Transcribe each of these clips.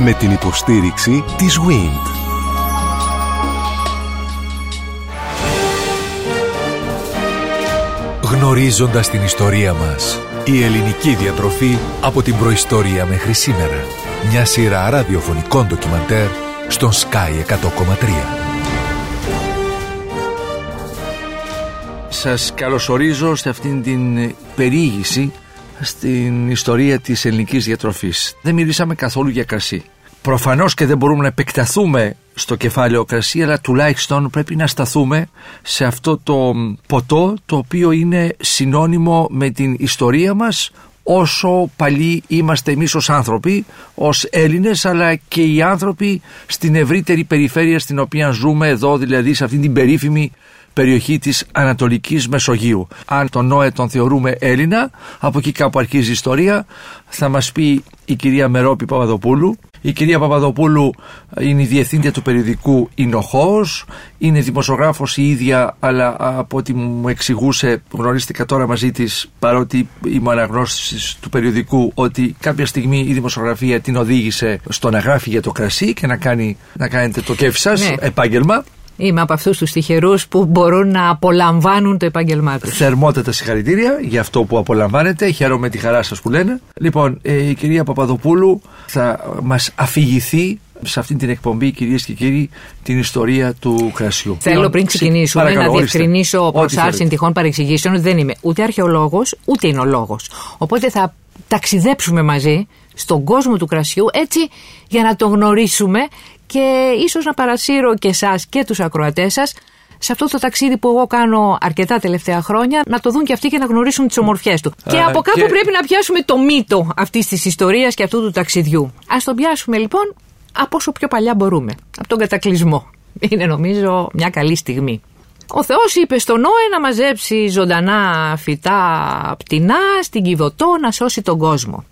Με την υποστήριξη της WIND. Γνωρίζοντας την ιστορία μας. Η ελληνική διατροφή από την προϊστορία μέχρι σήμερα. Μια σειρά ραδιοφωνικών ντοκιμαντέρ στον Sky 100,3. Σας καλωσορίζω σε αυτήν την περιήγηση στην ιστορία της ελληνικής διατροφής. Δεν μιλήσαμε καθόλου για κρασί. Προφανώς και δεν μπορούμε να επεκταθούμε στο κεφάλαιο κρασί, αλλά τουλάχιστον πρέπει να σταθούμε σε αυτό το ποτό το οποίο είναι συνώνυμο με την ιστορία μας όσο παλιοί είμαστε εμείς ως άνθρωποι, ως Έλληνες, αλλά και οι άνθρωποι στην ευρύτερη περιφέρεια στην οποία ζούμε εδώ, δηλαδή σε αυτήν την περίφημη περιοχή της Ανατολικής Μεσογείου. Αν τον Νόε τον θεωρούμε Έλληνα, από εκεί κάπου αρχίζει η ιστορία, θα μας πει η κυρία Μερόπη Παπαδοπούλου. Η κυρία Παπαδοπούλου είναι η διευθύντρια του περιοδικού Ινοχός, είναι δημοσιογράφος η ίδια, αλλά από ό,τι μου εξηγούσε, γνωρίστηκα τώρα μαζί της, παρότι είμαι αναγνώστης του περιοδικού, ότι κάποια στιγμή η δημοσιογραφία την οδήγησε στο να γράφει για το κρασί και να, κάνει, να κάνετε το κέφι σας, Ναι. επάγγελμα. Είμαι από αυτούς τους τυχερούς που μπορούν να απολαμβάνουν το επάγγελμά τους. Θερμότατα συγχαρητήρια για αυτό που απολαμβάνετε. Χαίρομαι τη χαρά σας που λένε. Λοιπόν, ε, η κυρία Παπαδοπούλου θα μας αφηγηθεί σε αυτή την εκπομπή, κυρίες και κύριοι, την ιστορία του κρασιού. Θέλω Λοιπόν, πριν ξε- ξεκινήσουμε παρακαλώ, να ορίστε. διευκρινίσω προ Ό,τι άρση θέλετε. τυχόν παρεξηγήσεων ότι δεν είμαι ούτε αρχαιολόγος ούτε εινολόγος. Οπότε θα ταξιδέψουμε μαζί στον κόσμο του κρασιού έτσι για να το γνωρίσουμε και ίσως να παρασύρω και εσάς και τους ακροατές σας σε αυτό το ταξίδι που εγώ κάνω αρκετά τελευταία χρόνια να το δουν και αυτοί και να γνωρίσουν τις ομορφιές του. και από κάπου και- πρέπει να πιάσουμε το μύτο αυτής της ιστορίας και αυτού του ταξιδιού. Ας το πιάσουμε λοιπόν από όσο πιο παλιά μπορούμε. Από τον κατακλυσμό. Είναι νομίζω μια καλή στιγμή. Ο Θεός είπε στον Νόε να μαζέψει ζωντανά φυτά πτηνά στην Κιβωτό να σώσει τον κόσμο.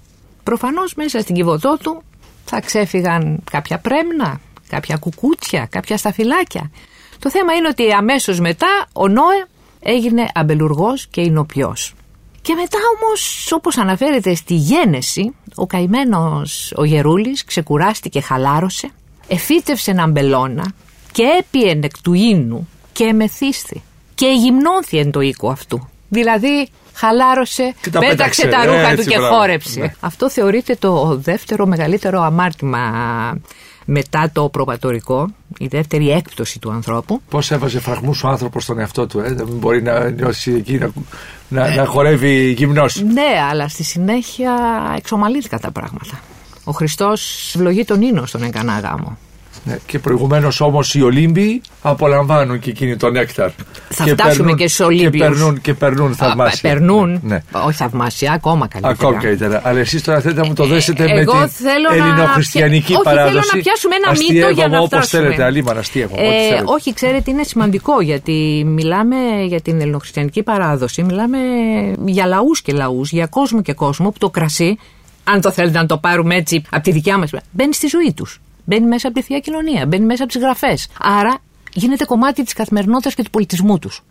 Προφανώς μέσα στην Κιβωτό του θα ξέφυγαν κάποια πρέμνα, κάποια κουκούτσια, κάποια σταφυλάκια. Το θέμα είναι ότι αμέσως μετά ο Νόε έγινε αμπελουργός και εινοποιός. Και μετά όμως, όπως αναφέρεται στη γένεση, ο καημένος ο Γερούλης ξεκουράστηκε, χαλάρωσε, εφύτευσε έναν μπελώνα και έπιε εκ του ίνου και εμεθύσθη και γυμνώθη εν το οίκο αυτού. Δηλαδή χαλάρωσε, Και τα πέταξε πέταξε. τα ρούχα Έτσι, του και μπράβο. χόρεψε. Ναι. Αυτό θεωρείται το δεύτερο μεγαλύτερο αμάρτημα μετά το προπατορικό, η δεύτερη έκπτωση του ανθρώπου. Πώς έβαζε φραγμού ο άνθρωπος στον εαυτό του, ε; Δεν μπορεί να νιώσει εκεί να, να, να χορεύει γυμνός. Ναι, αλλά στη συνέχεια εξομαλύθηκαν τα πράγματα. Ο Χριστός ευλογεί τον ίνο στον Εγκανά γάμο. Ναι, και προηγουμένως όμως οι Ολύμπιοι απολαμβάνουν και εκείνοι τον νέκταρ. Θα Και φτάσουμε περνούν- και στους Ολύμπιους. Και περνούν, και περνούν θαυμάσια. Α, περνούν, Ναι, ναι. όχι θαυμάσια, ακόμα καλύτερα. Ακόμα καλύτερα. Αλλά εσείς τώρα θέλετε να μου το δέσετε με εγώ την θέλω να ελληνοχριστιανική πια- όχι, θέλω παράδοση. να πιάσουμε ένα μύτο για Αστείευομαι να όπως φτάσουμε. θέλετε, αλίμανα αστείευομαι. ό,τι Ε, θέλετε. όχι, ξέρετε, είναι σημαντικό γιατί μιλάμε για την ελληνοχριστιανική παράδοση. Μιλάμε για λαούς και λαούς, για κόσμο και κόσμο που το κρασί, αν το θέλετε να το πάρουμε έτσι από τη δικιά μας, μπαίνει στη ζωή τους. Μπαίνει μέσα από τη θεία κοινωνία, μπαίνει μέσα από τις γραφές. Άρα γίνεται κομμάτι της καθημερινότητας και του πολιτισμού τους.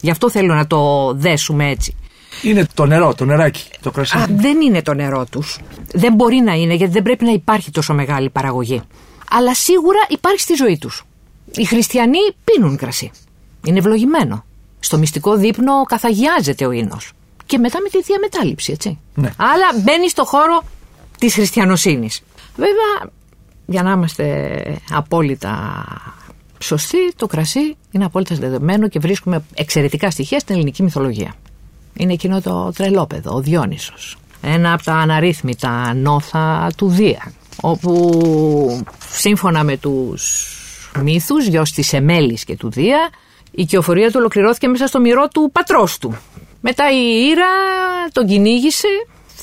Γι' αυτό θέλω να το δέσουμε έτσι. Είναι το νερό, το νεράκι, το κρασί. Α, δεν είναι το νερό τους. Δεν μπορεί να είναι γιατί δεν πρέπει να υπάρχει τόσο μεγάλη παραγωγή. Αλλά σίγουρα υπάρχει στη ζωή τους. Οι χριστιανοί πίνουν κρασί. Είναι ευλογημένο. Στο μυστικό δείπνο καθαγιάζεται ο ίνος. Και μετά με τη θεία μετάληψη, έτσι. Ναι. Αλλά μπαίνει στο χώρο της χριστιανοσύνης. Βέβαια, για να είμαστε απόλυτα σωστοί, το κρασί είναι απόλυτα δεδομένο και βρίσκουμε εξαιρετικά στοιχεία στην ελληνική μυθολογία. Είναι εκείνο το τρελόπεδο, ο Διόνυσος. Ένα από τα αναρρύθμιτα νόθα του Δία, όπου σύμφωνα με τους μύθους, γιος της Εμέλης και του Δία, η κυοφορία του ολοκληρώθηκε μέσα στο μυρό του πατρός του. Μετά η Ήρα τον κυνήγησε,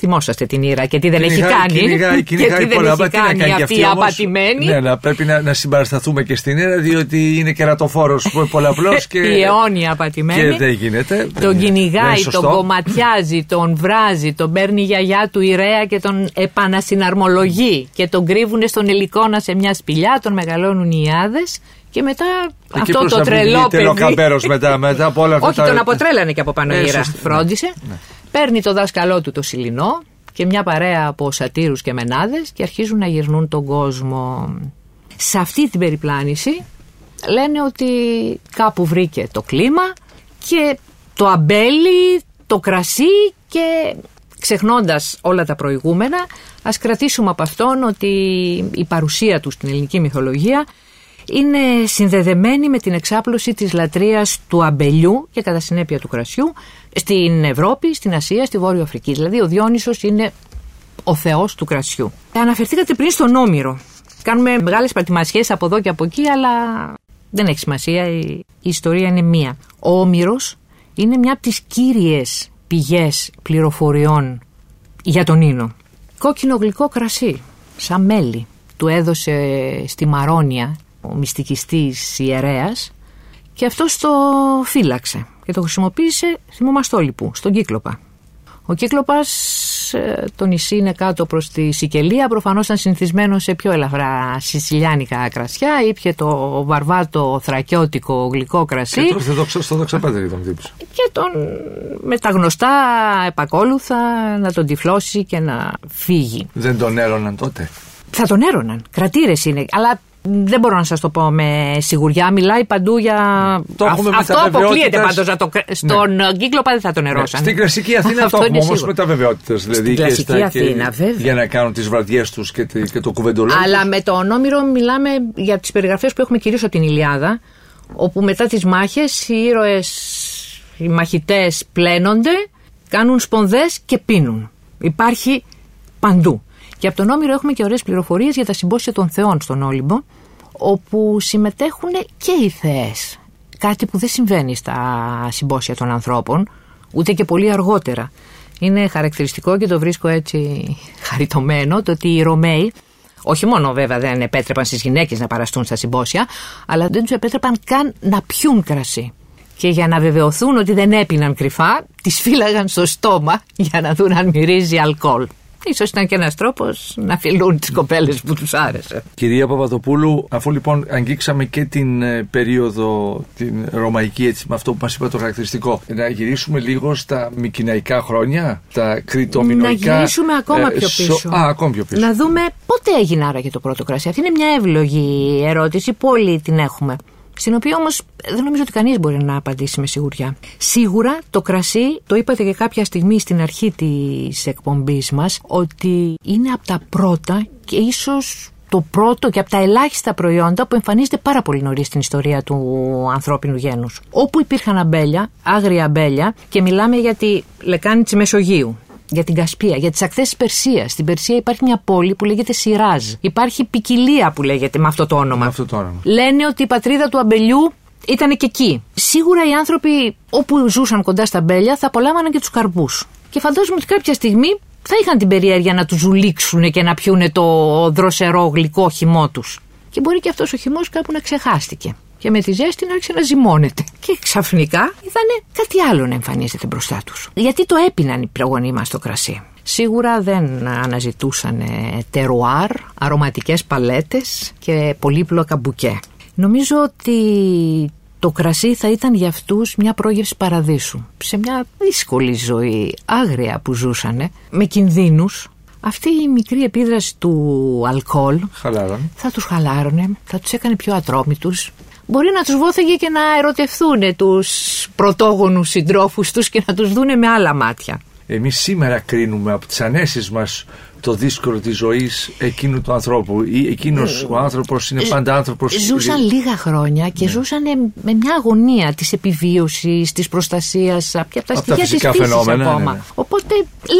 θυμόσαστε την Ήρα και τι δεν έχει Κυνηγάει- κάνει. κυνηγάει- και κυνηγάει τι δεν πολλά. έχει Μα τι να κάνει κάνει κι αυτή η όμως. απατημένη. Ναι, να πρέπει να, να συμπαρασταθούμε και στην αίρα, διότι είναι κερατοφόρος πολλαπλός και. η αιώνια απατημένη. Και δεν γίνεται. Τον Δεν είναι κυνηγάει, σωστό. τον κομματιάζει, τον βράζει, τον παίρνει η γιαγιά του ιερέα και τον επανασυναρμολογεί. Και τον κρύβουνε στον ελικόνα σε μια σπηλιά, τον μεγαλώνουν οι ιάδες και μετά Εκεί αυτό προς το να τρελό βγει παιδί. τελοκαμπέρος μετά, μετά από όλα αυτά Όχι, τα- τον αποτρέλανε και από πάνω Ε, η Ήρα. σωστά. Φρόντισε. Παίρνει το δάσκαλό του το Σιλινό και μια παρέα από σατήρους και μενάδες και αρχίζουν να γυρνούν τον κόσμο. Σε αυτή την περιπλάνηση λένε ότι κάπου βρήκε το κλίμα και το αμπέλι, το κρασί και ξεχνώντας όλα τα προηγούμενα ας κρατήσουμε από αυτόν ότι η παρουσία του στην ελληνική μυθολογία είναι συνδεδεμένη με την εξάπλωση της λατρείας του αμπελιού και κατά συνέπεια του κρασιού στην Ευρώπη, στην Ασία, στη Βόρεια Αφρική. Δηλαδή ο Διόνυσος είναι ο θεός του κρασιού. Αναφερθήκατε πριν στον Όμηρο. Κάνουμε μεγάλες πατημασιές από εδώ και από εκεί, αλλά δεν έχει σημασία, η, ιστορία είναι μία. Ο Όμηρος είναι μια από τις κύριες πηγές πληροφοριών για τον Ίνο. Κόκκινο γλυκό κρασί, σαν μέλι, του έδωσε στη Μαρόνια ο μυστικιστής ιερέας και αυτός το φύλαξε και το χρησιμοποίησε στη Μομαστόλιπου, στον Κύκλοπα. Ο Κύκλοπας, ε, το νησί είναι κάτω προς τη Σικελία, προφανώς ήταν συνηθισμένο σε πιο ελαφρά σισιλιάνικα κρασιά, ήπια το βαρβάτο θρακιώτικο γλυκό κρασί. Και τώρα στο δοξαπέτερ τον τύπος. Και τον με τα γνωστά επακόλουθα να τον τυφλώσει και να φύγει. Δεν τον έρωναν τότε. Θα τον έρωναν. Κρατήρες είναι. Αλλά δεν μπορώ να σας το πω με σιγουριά. Μιλάει παντού για. Το έχουμε Αυτό αποκλείεται πάντως. Το... Στον ναι. κύκλο δεν θα τον ερώσαν. Ναι. Στην κλασική Αθήνα το έχουμε όμως με τα βεβαιότητε. Δηλαδή Στην κλασική Αθήνα, βέβαια. Για να κάνουν τις βραδιές τους και, και το κουβεντολό. Αλλά με το όνομηρο μιλάμε για τις περιγραφές που έχουμε κυρίως από την Ηλιάδα. Όπου μετά τις μάχες οι ήρωες, οι μαχητές πλένονται, κάνουν σπονδές και πίνουν. Υπάρχει παντού. Και από τον Όμηρο έχουμε και ωραίες πληροφορίες για τα συμπόσια των Θεών στον Όλυμπο, όπου συμμετέχουν και οι θεές. Κάτι που δεν συμβαίνει στα συμπόσια των ανθρώπων, ούτε και πολύ αργότερα. Είναι χαρακτηριστικό και το βρίσκω έτσι χαριτωμένο το ότι οι Ρωμαίοι, όχι μόνο βέβαια δεν επέτρεπαν στις γυναίκες να παραστούν στα συμπόσια, αλλά δεν τους επέτρεπαν καν να πιούν κρασί. Και για να βεβαιωθούν ότι δεν έπιναν κρυφά, τις φύλαγαν στο στόμα για να δουν αν μυρίζει αλκοόλ. Ίσως ήταν και ένας τρόπος να φιλούν τις κοπέλες που τους άρεσε. Κυρία Παπαδοπούλου, αφού λοιπόν αγγίξαμε και την ε, περίοδο την ρωμαϊκή έτσι με αυτό που μας είπα το χαρακτηριστικό, να γυρίσουμε λίγο στα μικυναϊκά χρόνια, τα κριτομινοϊκά. Να γυρίσουμε ακόμα ε, πιο πίσω. Σο... Α, ακόμα πιο πίσω. Να δούμε πότε έγινε άραγε το πρώτο κρασί. Αυτή είναι μια εύλογη ερώτηση που όλοι την έχουμε στην οποία όμως δεν νομίζω ότι κανείς μπορεί να απαντήσει με σιγουριά. Σίγουρα το κρασί, το είπατε και κάποια στιγμή στην αρχή της εκπομπής μας, ότι είναι από τα πρώτα και ίσως το πρώτο και από τα ελάχιστα προϊόντα που εμφανίζεται πάρα πολύ νωρίς στην ιστορία του ανθρώπινου γένους. Όπου υπήρχαν αμπέλια, άγρια αμπέλια, και μιλάμε για τη λεκάνη της Μεσογείου, για την Κασπία, για τις ακτές της Περσίας. Στην Περσία υπάρχει μια πόλη που λέγεται Σιράζ. Υπάρχει ποικιλία που λέγεται με αυτό το όνομα. Με αυτό το όνομα. Λένε ότι η πατρίδα του αμπελιού ήταν και εκεί. Σίγουρα οι άνθρωποι όπου ζούσαν κοντά στα αμπέλια θα απολάμβαναν και τους καρπούς. Και φαντάζομαι ότι κάποια στιγμή θα είχαν την περιέργεια να τους ζουλήξουν και να πιούνε το δροσερό γλυκό χυμό τους. Και μπορεί και αυτός ο χυμός κάπου να ξεχάστηκε και με τη ζέστη να άρχισε να ζυμώνεται. Και ξαφνικά είδανε κάτι άλλο να εμφανίζεται μπροστά τους. Γιατί το έπιναν οι προγονεί μας το κρασί. Σίγουρα δεν αναζητούσαν τερουάρ, αρωματικές παλέτες και πολύπλοκα μπουκέ. Νομίζω ότι το κρασί θα ήταν για αυτούς μια πρόγευση παραδείσου. Σε μια δύσκολη ζωή, άγρια που ζούσανε, με κινδύνους, αυτή η μικρή επίδραση του αλκοόλ θα τους χαλάρωνε, θα τους έκανε πιο ατρόμητους, μπορεί να τους βόθεγε και να ερωτευθούν τους πρωτόγονους συντρόφους τους και να τους δούνε με άλλα μάτια. Εμείς σήμερα κρίνουμε από τις ανέσεις μας το δύσκολο της ζωής εκείνου του ανθρώπου ή εκείνος ο άνθρωπος είναι πάντα άνθρωπος Ζούσαν λίγα χρόνια και ναι. ζούσαν με μια αγωνία της επιβίωσης, της προστασίας από τα στοιχεία της φύσης φαινόμενα, ακόμα. Ναι, ναι. Οπότε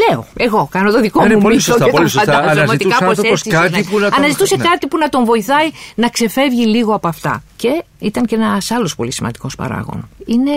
λέω, εγώ κάνω το δικό είναι μου πολύ μύθο σωστά, και πολύ το σωστά. φαντάζομαι ότι Αναζητούσε κάπως άνθρωπος έτσι κάτι είναι. που να τον- Αναζητούσε ναι. κάτι που να τον βοηθάει να ξεφεύγει λίγο από αυτά. Και ήταν και ένας άλλος πολύ σημαντικός παράγων. Είναι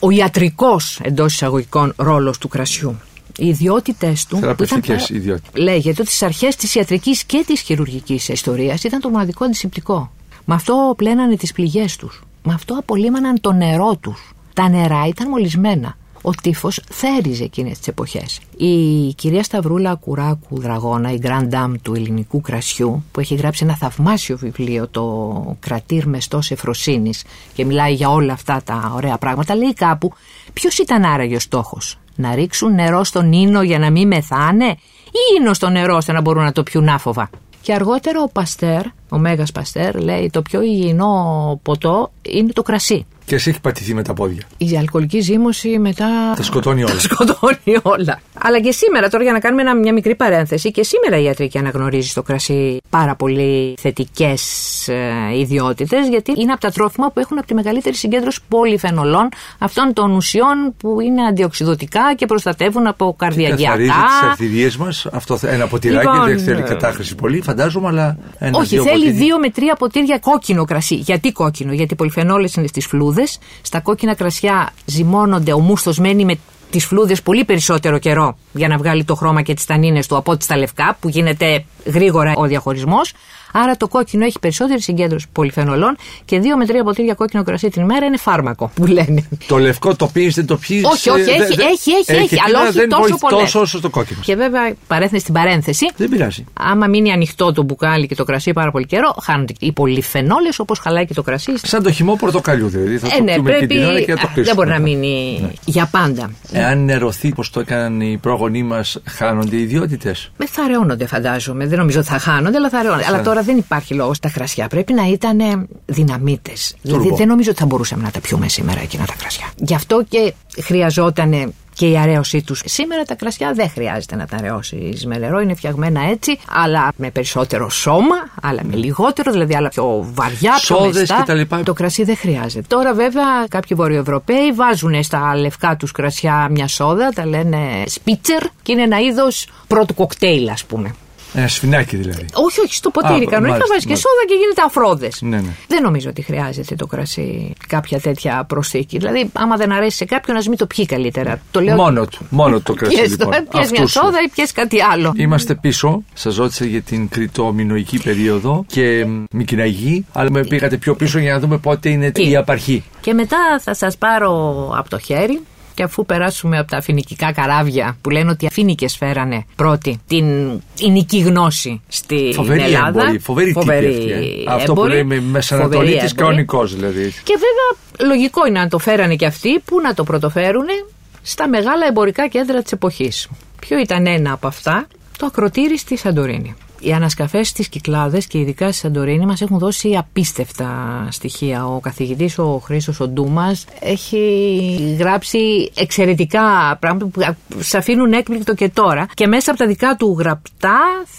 ο ιατρικός εντός εισαγωγικών ρόλος του κρασιού. Οι ιδιότητες του. που ήταν Θεραπευτικές πάρα- ιδιότητες. Λέγεται ότι στις αρχές της ιατρικής και της χειρουργικής ιστορίας ήταν το μοναδικό αντισηπτικό. Με αυτό πλένανε τις πληγές τους. Με αυτό απολύμαναν το νερό τους. Τα νερά ήταν μολυσμένα. Ο τύφος θέριζε εκείνες τις εποχές. Η κυρία Σταυρούλα Κουράκου Δραγώνα, η Grand Dame του ελληνικού κρασιού, που έχει γράψει ένα θαυμάσιο βιβλίο, το Κρατήρ Μεστό Εφροσύνης, και μιλάει για όλα αυτά τα ωραία πράγματα, λέει κάπου ποιος ήταν άραγε ο στόχος; Να ρίξουν νερό στον ίνο για να μην μεθάνε ή ίνο στο νερό ώστε να μπορούν να το πιούν άφοβα; Και αργότερα ο Παστέρ, ο Μέγας Παστέρ, λέει το πιο υγιεινό ποτό είναι το κρασί. Και εσύ έχει πατηθεί με τα πόδια. Η αλκοολική ζύμωση μετά. Τα σκοτώνει όλα. Τα σκοτώνει όλα. Αλλά και σήμερα, τώρα για να κάνουμε ένα, μια μικρή παρένθεση, και σήμερα η ιατρική αναγνωρίζει στο κρασί πάρα πολύ θετικές ε, ιδιότητες, γιατί είναι από τα τρόφιμα που έχουν από τη μεγαλύτερη συγκέντρωση πολυφενολών, αυτών των ουσιών που είναι αντιοξυδοτικά και προστατεύουν από καρδιακά. Καθαρίζει τις αρτηρίε μας. Αυτό ένα ποτηράκι Λοιπόν, δεν θέλει ε, κατάχρηση πολύ, φαντάζομαι, αλλά ένα Όχι, δύο θέλει ποτήρια. δύο με τρία ποτήρια κόκκινο κρασί. Γιατί κόκκινο, Γιατί οι πολυφενόλες είναι στις φλούδες. Στα κόκκινα κρασιά ζυμώνονται ο μούστο μένει με τις φλούδες πολύ περισσότερο καιρό για να βγάλει το χρώμα και τις τανίνες του από ό,τι στα λευκά, που γίνεται γρήγορα ο διαχωρισμός. Άρα το κόκκινο έχει περισσότερη συγκέντρωση πολυφενολών και δύο με τρία ποτήρια κόκκινο κρασί την ημέρα είναι φάρμακο που λένε. Το λευκό το πίνει, δεν το πιει. Όχι, όχι, έχει, έχει, έχει, έχει, αλλά όχι δεν τόσο βοηθ- πολλές. τόσο όσο το κόκκινο. Και βέβαια, παρένθεση στην παρένθεση, Δεν πειράζει. άμα μείνει ανοιχτό το μπουκάλι και το κρασί πάρα πολύ καιρό, χάνονται οι πολυφενόλες όπως χαλάει και το κρασί. Σαν το χυμό πορτοκαλιού δηλαδή. Θα Ε, το ναι, πιούμε πρέπει. και την ώρα και να το α, κλείσουμε. δεν μπορεί να μετά. μείνει για πάντα. Εάν νερωθεί όπω το έκαναν οι πρόγονοί μας, χάνονται οι ιδιότητες; Με θα ρεώνονται, φαντάζομαι. Δεν νομίζω ότι θα χάνονται, αλλά θα ρεώνονται. Αλλά τώρα δεν υπάρχει λόγος στα κρασιά. Πρέπει να ήταν δυναμίτες. Δηλαδή Τουρμπο. δεν νομίζω ότι θα μπορούσαμε να τα πιούμε σήμερα εκείνα τα κρασιά. Γι' αυτό και χρειαζόταν και η αρέωσή τους. Σήμερα τα κρασιά δεν χρειάζεται να τα αραιώσει με νερό, είναι φτιαγμένα έτσι, αλλά με περισσότερο σώμα, αλλά με λιγότερο, δηλαδή άλλα πιο βαριά, πιο Σόδες μεστά. κτλ. Το κρασί δεν χρειάζεται. Τώρα, βέβαια, κάποιοι Βορειοευρωπαίοι βάζουν στα λευκά τους κρασιά μια σόδα, τα λένε σπίτσερ και είναι ένα είδος πρώτου κοκτέιλ, ας πούμε. Ένα σφινάκι δηλαδή. Όχι, όχι, στο ποτήρι. Α, Κανονικά μάλιστα, βάζεις και μάλιστα. σόδα και γίνεται αφρόδες. Ναι, ναι. Δεν νομίζω ότι χρειάζεται το κρασί κάποια τέτοια προσθήκη. Δηλαδή, άμα δεν αρέσει σε κάποιον, ας μην το πιει καλύτερα. Το λέω. Μόνο του. Μόνο το κρασί Πιες, λοιπόν. πιες μια Αυτούς. σόδα ή πιες κάτι άλλο. Είμαστε πίσω. Σας ρώτησα για την κριτομινοϊκή περίοδο και μ, Μικυναγή, αλλά με πήγατε πιο πίσω για να δούμε πότε είναι Τι; η απαρχή. Και μετά θα σας πάρω από το χέρι και αφού περάσουμε από τα φοινικικά καράβια που λένε ότι οι Φοίνικες φέρανε πρώτη την ηνική γνώση στην Φοβερή Ελλάδα. έμπορη, φοβερή, τύπη αυτή. ε. Αυτό που έμπορη, λέει με φοβερή Μεσανατολίτη έμπορη. κανονικός δηλαδή. Και βέβαια λογικό είναι να το φέρανε και αυτοί που να το πρωτοφέρουν στα μεγάλα εμπορικά κέντρα της εποχής. Ποιο ήταν ένα από αυτά, το ακροτήρι στη Σαντορίνη. Οι ανασκαφές στις Κυκλάδες και ειδικά στη Σαντορίνη μας έχουν δώσει απίστευτα στοιχεία. Ο καθηγητής ο Χρήστος ο Ντούμας έχει γράψει εξαιρετικά πράγματα που σας αφήνουν έκπληκτο και τώρα. Και μέσα από τα δικά του γραπτά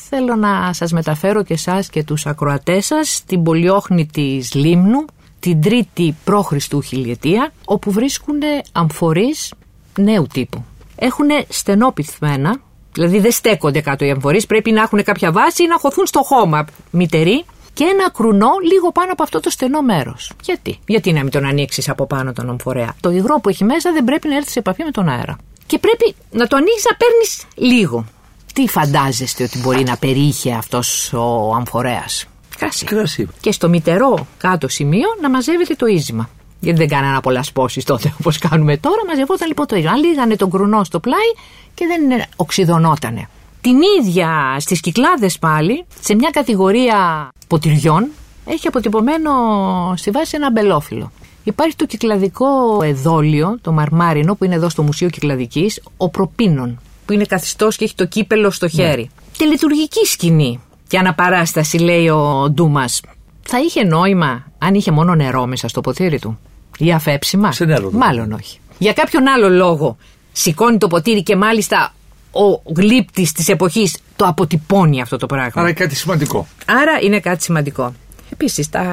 θέλω να σας μεταφέρω και εσάς και τους ακροατές σας στην πολιόχνη της Λίμνου την τρίτη π.Χ. χιλιετία, όπου βρίσκουν αμφορείς νέου τύπου. Έχουν στενό πυθμένα, δηλαδή δεν στέκονται κάτω οι αμφορείς, πρέπει να έχουν κάποια βάση ή να χωθούν στο χώμα μητερί και ένα κρουνό λίγο πάνω από αυτό το στενό μέρος. Γιατί; Γιατί να μην τον ανοίξεις από πάνω τον αμφορέα; Το υγρό που έχει μέσα δεν πρέπει να έρθει σε επαφή με τον αέρα. Και πρέπει να το ανοίξεις να παίρνεις λίγο. Τι φαντάζεστε ότι μπορεί να περιείχε αυτός ο αμφορέας; Κρασί. Κρασί. Και στο μητερό κάτω σημείο να μαζεύεται το ίζημα. Γιατί δεν κάνανε απολασπώσει τότε όπως κάνουμε τώρα. Μαζευόταν λοιπόν το ίζημα. Αν λίγανε τον κρουνό στο πλάι και δεν οξυδωνότανε. Την ίδια στις κυκλάδες πάλι, σε μια κατηγορία ποτηριών, έχει αποτυπωμένο στη βάση ένα μπελόφυλλο. Υπάρχει το κυκλαδικό εδόλιο, το μαρμάρινο, που είναι εδώ στο Μουσείο Κυκλαδικής, ο προπίνων, που είναι καθιστός και έχει το κύπελο στο χέρι. Και λειτουργική σκηνή και αναπαράσταση, λέει ο Ντούμας. Θα είχε νόημα αν είχε μόνο νερό μέσα στο ποτήρι του. Ή αφέψιμα; Σε νερό, δηλαδή. Μάλλον όχι. Για κάποιον άλλο λόγο σηκώνει το ποτήρι και μάλιστα ο γλύπτης της εποχής το αποτυπώνει αυτό το πράγμα. Άρα κάτι σημαντικό. Άρα είναι κάτι σημαντικό. Επίσης, τα